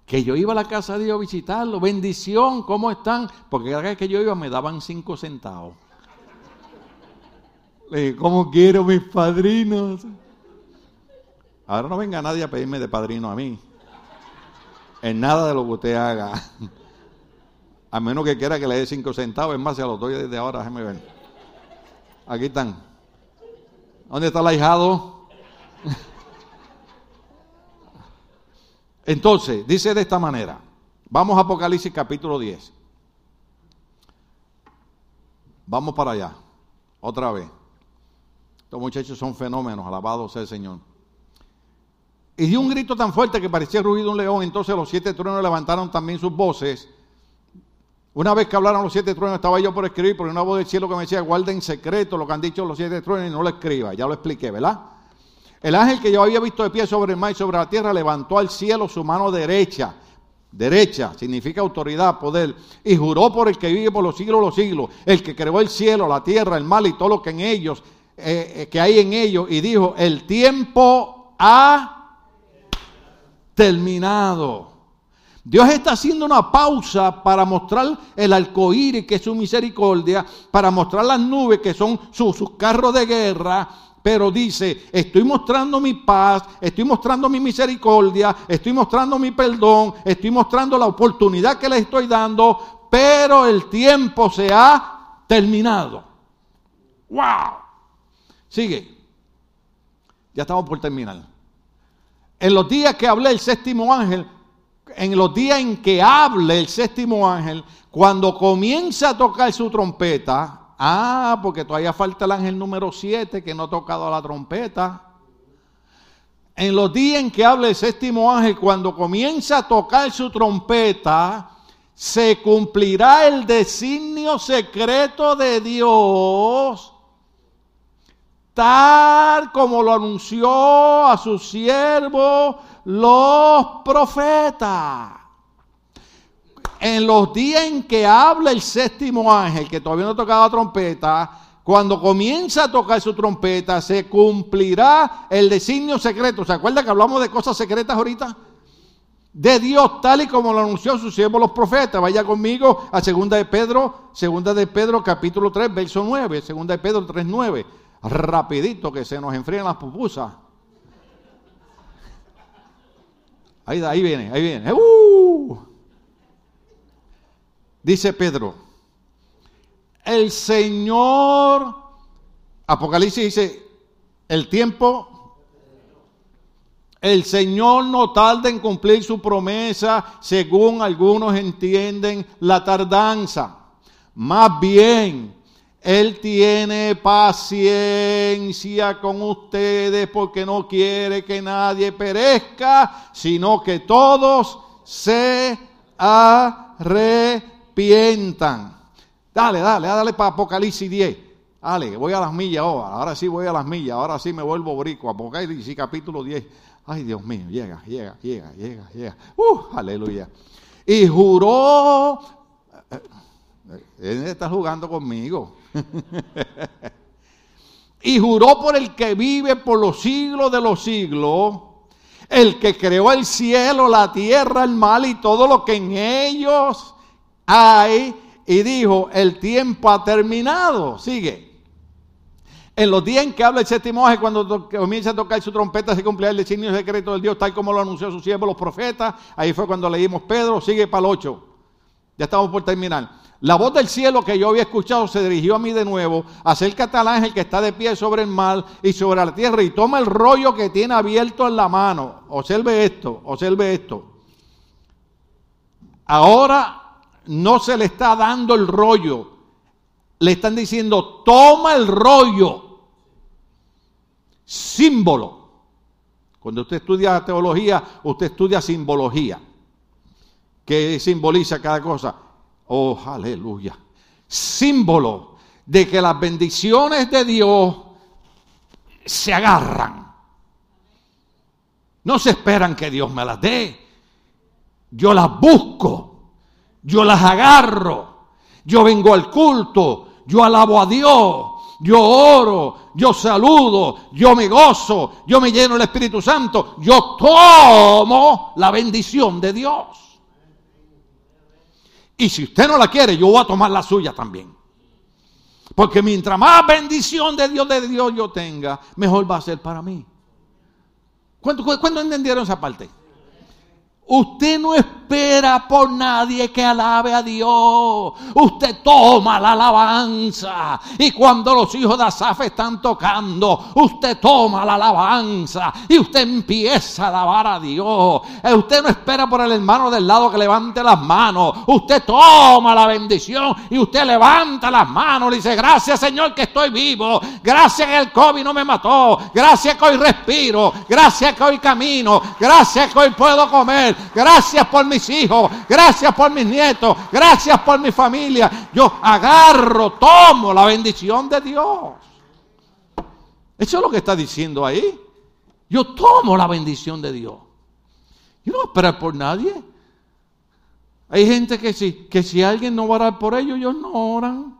Que yo iba a la casa de Dios a visitarlo. Bendición, ¿cómo están? Porque cada vez que yo iba me daban cinco centavos. ¿cómo quiero mis padrinos? Ahora no venga nadie a pedirme de padrino a mí. En nada de lo que usted haga. A menos que quiera que le dé cinco centavos, es más, se los doy desde ahora, déjeme ver. Aquí están. ¿Dónde está el ahijado? Entonces, dice de esta manera. Vamos a Apocalipsis capítulo 10. Vamos para allá. Otra vez. Estos muchachos son fenómenos, alabado sea el Señor. Y dio un grito tan fuerte que parecía ruido un león. Entonces los siete truenos levantaron también sus voces. Una vez que hablaron los siete truenos, estaba yo por escribir, porque una voz del cielo que me decía, guarda en secreto lo que han dicho los siete truenos y no lo escriba. Ya lo expliqué, ¿verdad? El ángel que yo había visto de pie sobre el mar y sobre la tierra levantó al cielo su mano derecha. Derecha significa autoridad, poder. Y juró por el que vive por los siglos de los siglos, el que creó el cielo, la tierra, el mar y todo lo que en ellos eh, eh, que hay en ellos y dijo, el tiempo ha terminado. Dios está haciendo una pausa para mostrar el arcoíris, que es su misericordia, para mostrar las nubes, que son sus, sus carros de guerra, pero dice, estoy mostrando mi paz, estoy mostrando mi misericordia, estoy mostrando mi perdón, estoy mostrando la oportunidad que le estoy dando, pero el tiempo se ha terminado. ¡Wow! Sigue. Ya estamos por terminar. En los días que hablé el séptimo ángel, en los días en que hable el séptimo ángel, cuando comienza a tocar su trompeta, ah, porque todavía falta el ángel número 7 que no ha tocado la trompeta. En los días en que hable el séptimo ángel, cuando comienza a tocar su trompeta, se cumplirá el designio secreto de Dios tal como lo anunció a sus siervos los profetas. En los días en que habla el séptimo ángel, que todavía no tocaba trompeta, cuando comienza a tocar su trompeta, se cumplirá el designio secreto. ¿Se acuerda que hablamos de cosas secretas ahorita? De Dios, tal y como lo anunció a sus siervos los profetas. Vaya conmigo a segunda de Pedro, segunda de Pedro capítulo 3, verso 9, segunda de Pedro 3, 9 rapidito que se nos enfrían las pupusas. Ahí, ahí viene, ahí viene. ¡Uh! Dice Pedro, el Señor, Apocalipsis dice, el tiempo, el Señor no tarda en cumplir su promesa, según algunos entienden la tardanza. Más bien, él tiene paciencia con ustedes porque no quiere que nadie perezca, sino que todos se arrepientan. Dale, dale, dale para Apocalipsis 10. Dale, voy a las millas ahora. Ahora sí voy a las millas. Ahora sí me vuelvo brico. Apocalipsis capítulo 10. Ay, Dios mío, llega, llega, llega, llega, llega. Uh, aleluya. Y juró. Eh, eh, él está jugando conmigo. y juró por el que vive por los siglos de los siglos, el que creó el cielo, la tierra, el mar y todo lo que en ellos hay, y dijo, el tiempo ha terminado. Sigue. En los días en que habla el séptimo ángel, cuando comienza a tocar su trompeta, se cumple el designio secreto del Dios, tal como lo anunció su siervo los profetas. Ahí fue cuando leímos Pedro, sigue para el 8. Ya estamos por terminar. La voz del cielo que yo había escuchado se dirigió a mí de nuevo. Acércate al ángel que está de pie sobre el mar y sobre la tierra y toma el rollo que tiene abierto en la mano. Observe esto, observe esto. Ahora no se le está dando el rollo. Le están diciendo, toma el rollo. Símbolo. Cuando usted estudia teología, usted estudia simbología. ¿Qué simboliza cada cosa? Oh, aleluya. Símbolo de que las bendiciones de Dios se agarran. No se esperan que Dios me las dé. Yo las busco. Yo las agarro. Yo vengo al culto. Yo alabo a Dios. Yo oro, yo saludo, yo me gozo, yo me lleno del Espíritu Santo, yo tomo la bendición de Dios. Y si usted no la quiere, yo voy a tomar la suya también. Porque mientras más bendición de Dios de Dios yo tenga, mejor va a ser para mí. ¿Cuándo, ¿cuándo entendieron esa parte? Usted no espera por nadie que alabe a Dios. Usted toma la alabanza. Y cuando los hijos de Asaf están tocando, usted toma la alabanza. Y usted empieza a alabar a Dios. Eh, usted no espera por el hermano del lado que levante las manos. Usted toma la bendición y usted levanta las manos. Y dice, gracias Señor que estoy vivo. Gracias que el COVID no me mató. Gracias que hoy respiro. Gracias que hoy camino. Gracias que hoy puedo comer. Gracias por mis hijos. Gracias por mis nietos. Gracias por mi familia. Yo agarro, tomo la bendición de Dios. Eso es lo que está diciendo ahí. Yo tomo la bendición de Dios. Yo no espero por nadie. Hay gente que si, que si alguien no va a orar por ellos, ellos no oran.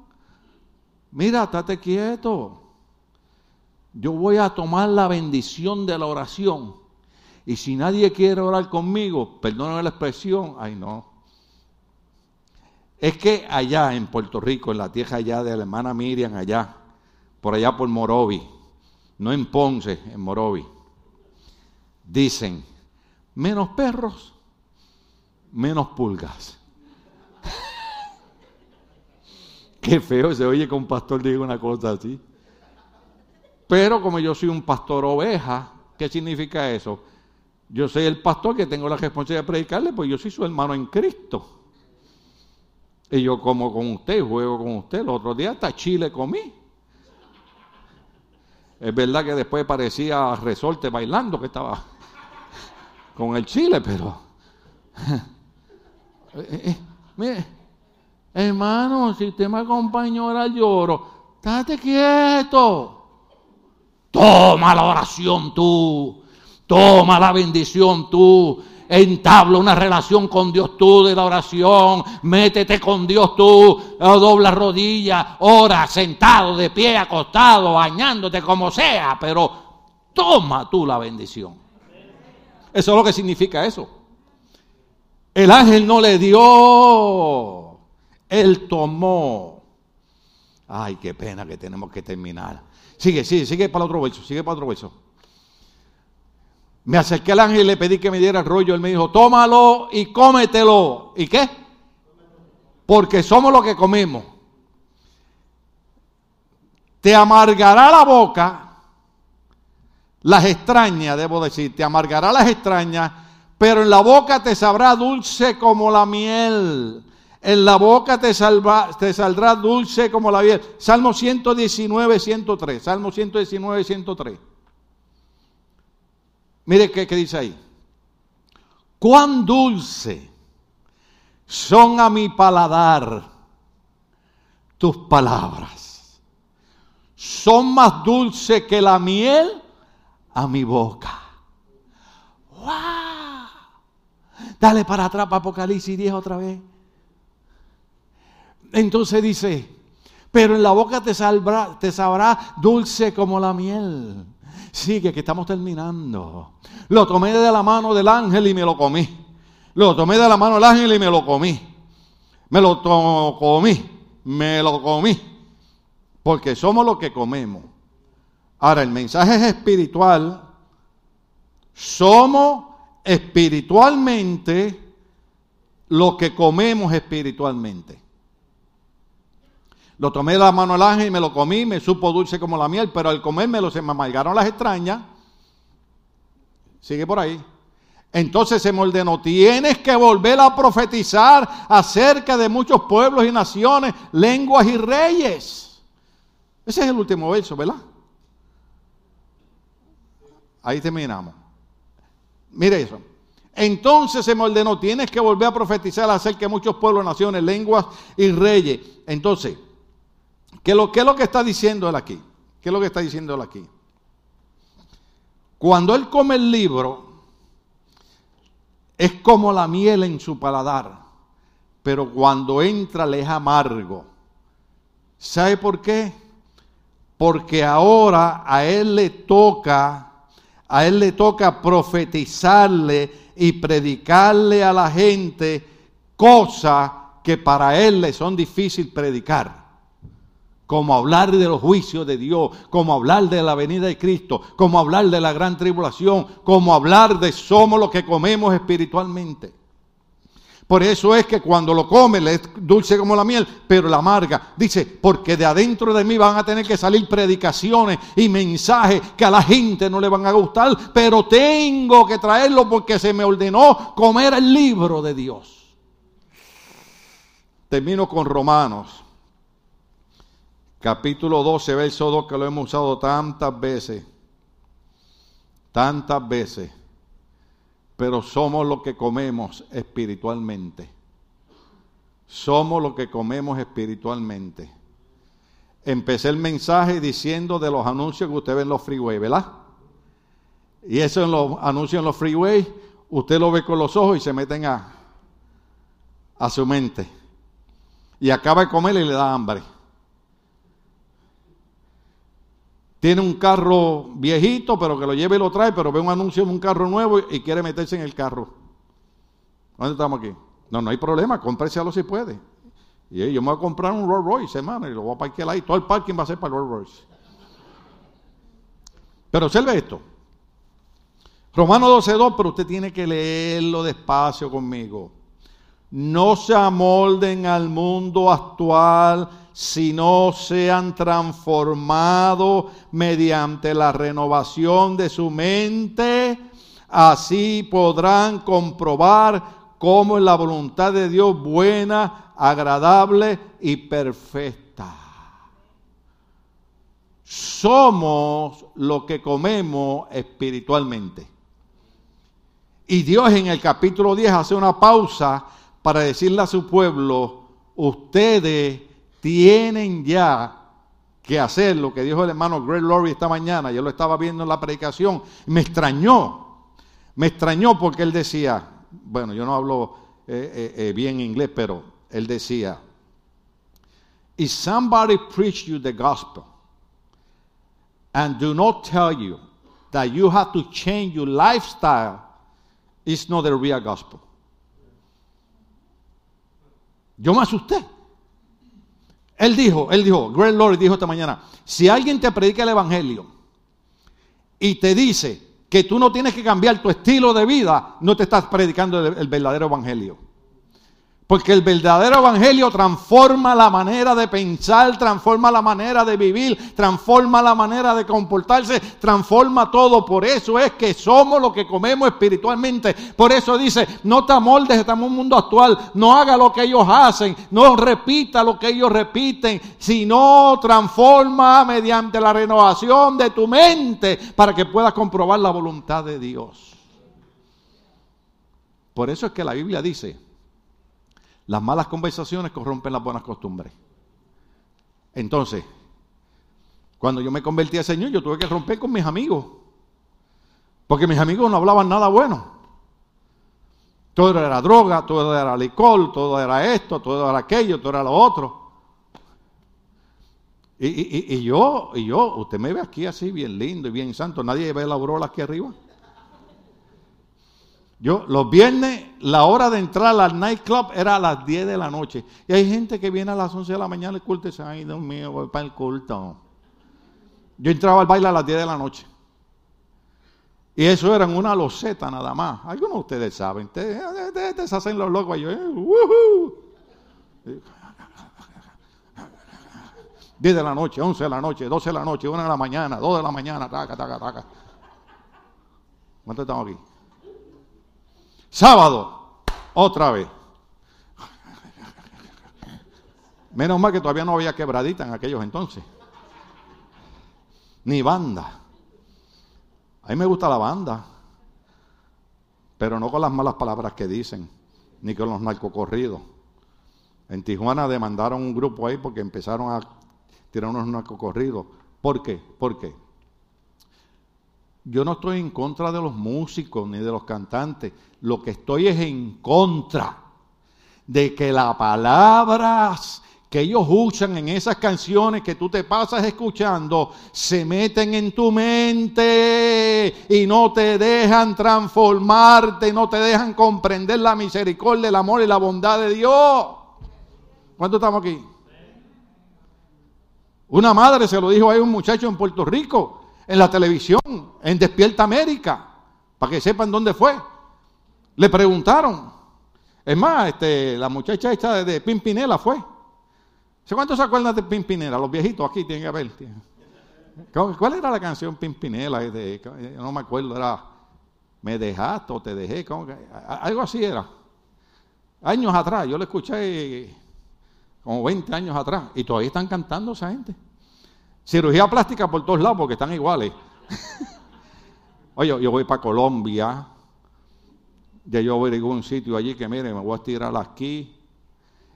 Mira, estate quieto. Yo voy a tomar la bendición de la oración y si nadie quiere orar conmigo, perdóname la expresión, ay no. Es que allá en Puerto Rico, en la tierra allá de la hermana Miriam, allá, por allá por Morovi, no en Ponce, en Morovi, dicen, menos perros, menos pulgas. Qué feo se oye que un pastor diga una cosa así. Pero como yo soy un pastor oveja, ¿qué significa eso? Yo soy el pastor que tengo la responsabilidad de predicarle, pues yo soy su hermano en Cristo. Y yo como con usted, juego con usted. El otro día hasta Chile comí. Es verdad que después parecía resorte bailando que estaba con el chile, pero... Eh, eh, mire, hermano, si usted me acompañó ahora lloro, estate quieto. Toma la oración tú. Toma la bendición tú. Entabla una relación con Dios tú de la oración. Métete con Dios tú. Dobla rodilla. Ora sentado, de pie, acostado, bañándote, como sea. Pero toma tú la bendición. Eso es lo que significa eso. El ángel no le dio. Él tomó. Ay, qué pena que tenemos que terminar. Sigue, sigue, sigue para otro verso. Sigue para otro verso. Me acerqué al ángel y le pedí que me diera el rollo. Él me dijo, tómalo y cómetelo. ¿Y qué? Porque somos lo que comemos. Te amargará la boca las extrañas, debo decir, te amargará las extrañas, pero en la boca te sabrá dulce como la miel. En la boca te, te saldrá dulce como la miel. Salmo 119, 103. Salmo 119, 103. Mire qué, dice ahí. Cuán dulce son a mi paladar tus palabras. Son más dulces que la miel a mi boca. ¡Wow! Dale para atrás Apocalipsis 10 otra vez. Entonces dice, pero en la boca te sabrá dulce como la miel Sigue, que estamos terminando. Lo tomé de la mano del ángel y me lo comí. Lo tomé de la mano del ángel y me lo comí. Me lo comí. Me lo comí. Porque somos lo que comemos. Ahora, el mensaje es espiritual. Somos espiritualmente lo que comemos espiritualmente. Lo tomé de la mano al ángel y me lo comí, me supo dulce como la miel, pero al comérmelo se me amargaron las extrañas. Sigue por ahí. Entonces se me ordenó, tienes que volver a profetizar acerca de muchos pueblos y naciones, lenguas y reyes. Ese es el último verso, ¿verdad? Ahí terminamos. Mire eso. Entonces se me ordenó, tienes que volver a profetizar acerca de muchos pueblos, naciones, lenguas y reyes. Entonces, ¿Qué, lo, es lo que está diciendo él aquí? ¿Qué es lo que está diciendo él aquí? Cuando él come el libro, es como la miel en su paladar, pero cuando entra le es amargo. ¿Sabe por qué? Porque ahora a él le toca, a él le toca profetizarle y predicarle a la gente cosas que para él le son difíciles predicar como hablar de los juicios de Dios, como hablar de la venida de Cristo, como hablar de la gran tribulación, como hablar de somos lo que comemos espiritualmente. Por eso es que cuando lo come le es dulce como la miel, pero la amarga. Dice, porque de adentro de mí van a tener que salir predicaciones y mensajes que a la gente no le van a gustar, pero tengo que traerlo porque se me ordenó comer el libro de Dios. Termino con Romanos capítulo 12, verso 2, que lo hemos usado tantas veces, tantas veces, pero somos lo que comemos espiritualmente. Somos lo que comemos espiritualmente. Empecé el mensaje diciendo de los anuncios que usted ve en los freeways, ¿verdad? Y eso en los anuncios en los freeways, usted lo ve con los ojos y se meten a, a su mente. Y acaba de comer y le da hambre. Tiene un carro viejito, pero que lo lleve y lo trae, pero ve un anuncio de un carro nuevo y quiere meterse en el carro. ¿Dónde estamos aquí? No, no hay problema, cómpreselo si puede. Y yo me voy a comprar un Rolls Royce, hermano, y lo voy a parquear ahí. Todo el parking va a ser para el Rolls Royce. Pero observe esto. Romano 12.2, pero usted tiene que leerlo despacio conmigo. No se amolden al mundo actual si no sean transformados mediante la renovación de su mente, así podrán comprobar cómo es la voluntad de Dios buena, agradable y perfecta. Somos lo que comemos espiritualmente. Y Dios en el capítulo 10 hace una pausa para decirle a su pueblo, ustedes tienen ya que hacer lo que dijo el hermano Greg Laurie esta mañana. Yo lo estaba viendo en la predicación. Me extrañó. Me extrañó porque él decía, bueno, yo no hablo eh, eh, eh, bien inglés, pero él decía, if somebody preach you the gospel and do not tell you that you have to change your lifestyle, it's not the real gospel. Yo me asusté. Él dijo, él dijo, Greg Lord dijo esta mañana, si alguien te predica el Evangelio y te dice que tú no tienes que cambiar tu estilo de vida, no te estás predicando el, el verdadero Evangelio. Porque el verdadero evangelio transforma la manera de pensar, transforma la manera de vivir, transforma la manera de comportarse, transforma todo. Por eso es que somos lo que comemos espiritualmente. Por eso dice, no te amoldes, estamos en un mundo actual, no haga lo que ellos hacen, no repita lo que ellos repiten, sino transforma mediante la renovación de tu mente para que puedas comprobar la voluntad de Dios. Por eso es que la Biblia dice, las malas conversaciones corrompen las buenas costumbres. Entonces, cuando yo me convertí al Señor, yo tuve que romper con mis amigos. Porque mis amigos no hablaban nada bueno. Todo era droga, todo era alcohol, todo era esto, todo era aquello, todo era lo otro. Y, yo, y yo, usted me ve aquí así bien lindo y bien santo, nadie ve la aurora aquí arriba. Yo, los viernes, la hora de entrar al nightclub era a las 10 de la noche. Y hay gente que viene a las 11 de la mañana al culto y dice, ay, Dios mío, voy para el culto. Yo entraba al baile a las 10 de la noche. Y eso era en una loseta nada más. Algunos de ustedes saben. Ustedes, ustedes- ustedes se hacen los locos. Y yo, eh, ¡wujú! 10 de la noche, 11 de la noche, 12 de la noche, 1 de la mañana, 2 de la mañana, taca, taca, taca. ¿Cuántos estamos aquí? Sábado, otra vez. Menos mal que todavía no había quebradita en aquellos entonces. Ni banda. A mí me gusta la banda, pero no con las malas palabras que dicen, ni con los narcocorridos. En Tijuana demandaron un grupo ahí porque empezaron a tirar unos narcocorridos. ¿Por qué? ¿Por qué? Yo no estoy en contra de los músicos ni de los cantantes. Lo que estoy es en contra de que las palabras que ellos usan en esas canciones que tú te pasas escuchando se meten en tu mente y no te dejan transformarte, no te dejan comprender la misericordia, el amor y la bondad de Dios. ¿Cuántos estamos aquí? Una madre se lo dijo a un muchacho en Puerto Rico, en la televisión, en Despierta América, para que sepan dónde fue. Le preguntaron. Es más, este, la muchacha esta de, Pimpinela fue. ¿Se cuántos se acuerdan de Pimpinela? Los viejitos aquí tienen que ver. ¿Cómo- ¿Cuál era la canción Pimpinela? De- no me acuerdo, era Me dejaste o te dejé. ¿cómo que? Algo así era. Años atrás, yo lo escuché como 20 años atrás, y todavía están cantando esa gente. Cirugía plástica por todos lados porque están iguales. Oye, yo voy para Colombia, ya yo voy a algún sitio allí que mire, me voy a estirar aquí.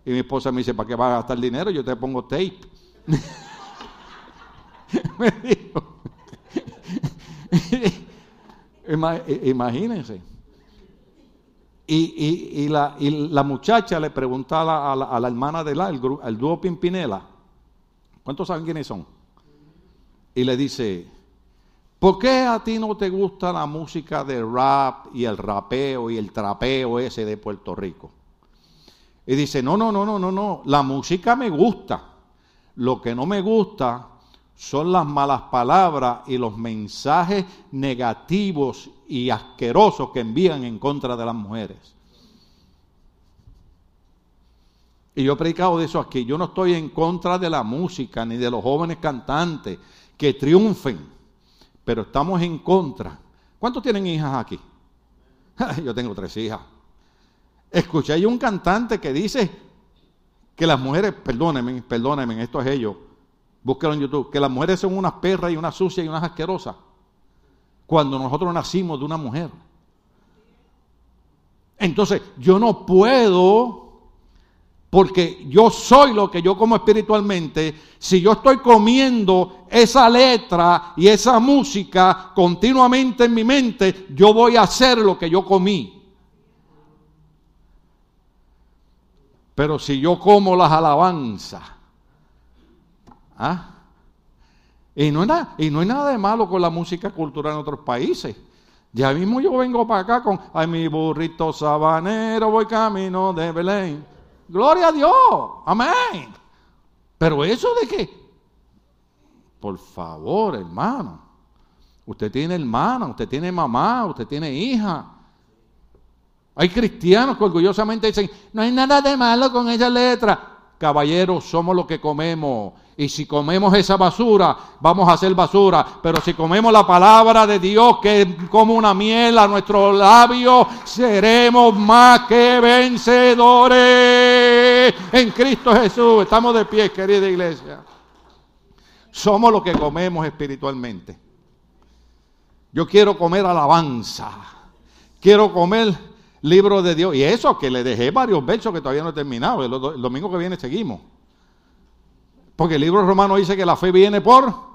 Y mi esposa me dice, ¿para qué vas a gastar dinero? Yo te pongo tape. me dijo. Ima- Imagínense. Y, y- y la, y la muchacha le pregunta a la, a la- hermana de la, al, gru- al dúo Pimpinela, ¿cuántos saben quiénes son? Y le dice, ¿por qué a ti no te gusta la música de rap y el rapeo y el trapeo ese de Puerto Rico? Y dice, no, no, no, no, no, no, la música me gusta. Lo que no me gusta son las malas palabras y los mensajes negativos y asquerosos que envían en contra de las mujeres. Y yo he predicado de eso aquí. Yo no estoy en contra de la música ni de los jóvenes cantantes que triunfen, pero estamos en contra. ¿Cuántos tienen hijas aquí? Yo tengo tres hijas. Escuché ahí un cantante que dice que las mujeres, perdónenme, perdónenme, esto es ellos, búsquelo en YouTube, que las mujeres son unas perras y unas sucias y unas asquerosas, cuando nosotros nacimos de una mujer. Entonces, yo no puedo, porque yo soy lo que yo como espiritualmente, si yo estoy comiendo esa letra y esa música continuamente en mi mente, yo voy a hacer lo que yo comí. Pero si yo como las alabanzas, ¿ah? y, no nada, y no hay nada de malo con la música cultural en otros países. Ya mismo yo vengo para acá con, ay, mi burrito sabanero, voy camino de Belén. Gloria a Dios, amén. Pero eso de que, por favor, hermano, usted tiene hermana, usted tiene mamá, usted tiene hija. Hay cristianos que orgullosamente dicen, no hay nada de malo con esa letra. Caballeros, somos lo que comemos. Y si comemos esa basura, vamos a hacer basura. Pero si comemos la palabra de Dios, que como una miel a nuestros labios, seremos más que vencedores en Cristo Jesús. Estamos de pie, querida iglesia. Somos lo que comemos espiritualmente. Yo quiero comer alabanza. Quiero comer libro de Dios. Y eso que le dejé varios versos que todavía no he terminado. El domingo que viene seguimos. Porque el libro romano dice que la fe viene por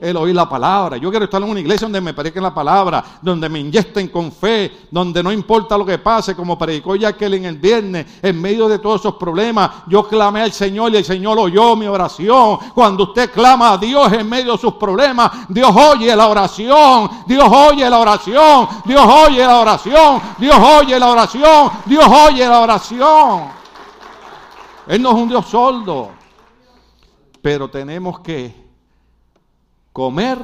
el oír la palabra. Yo quiero estar en una iglesia donde me prediquen la palabra, donde me inyecten con fe, donde no importa lo que pase, como predicó aquel en el viernes, en medio de todos esos problemas, yo clamé al Señor y el Señor oyó mi oración. Cuando usted clama a Dios en medio de sus problemas, Dios oye la oración, Dios oye la oración, Dios oye la oración, Dios oye la oración, Dios oye la oración. Él no es un Dios sordo, pero tenemos que comer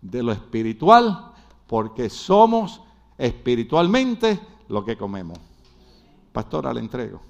de lo espiritual, porque somos espiritualmente lo que comemos. Pastora, le entrego.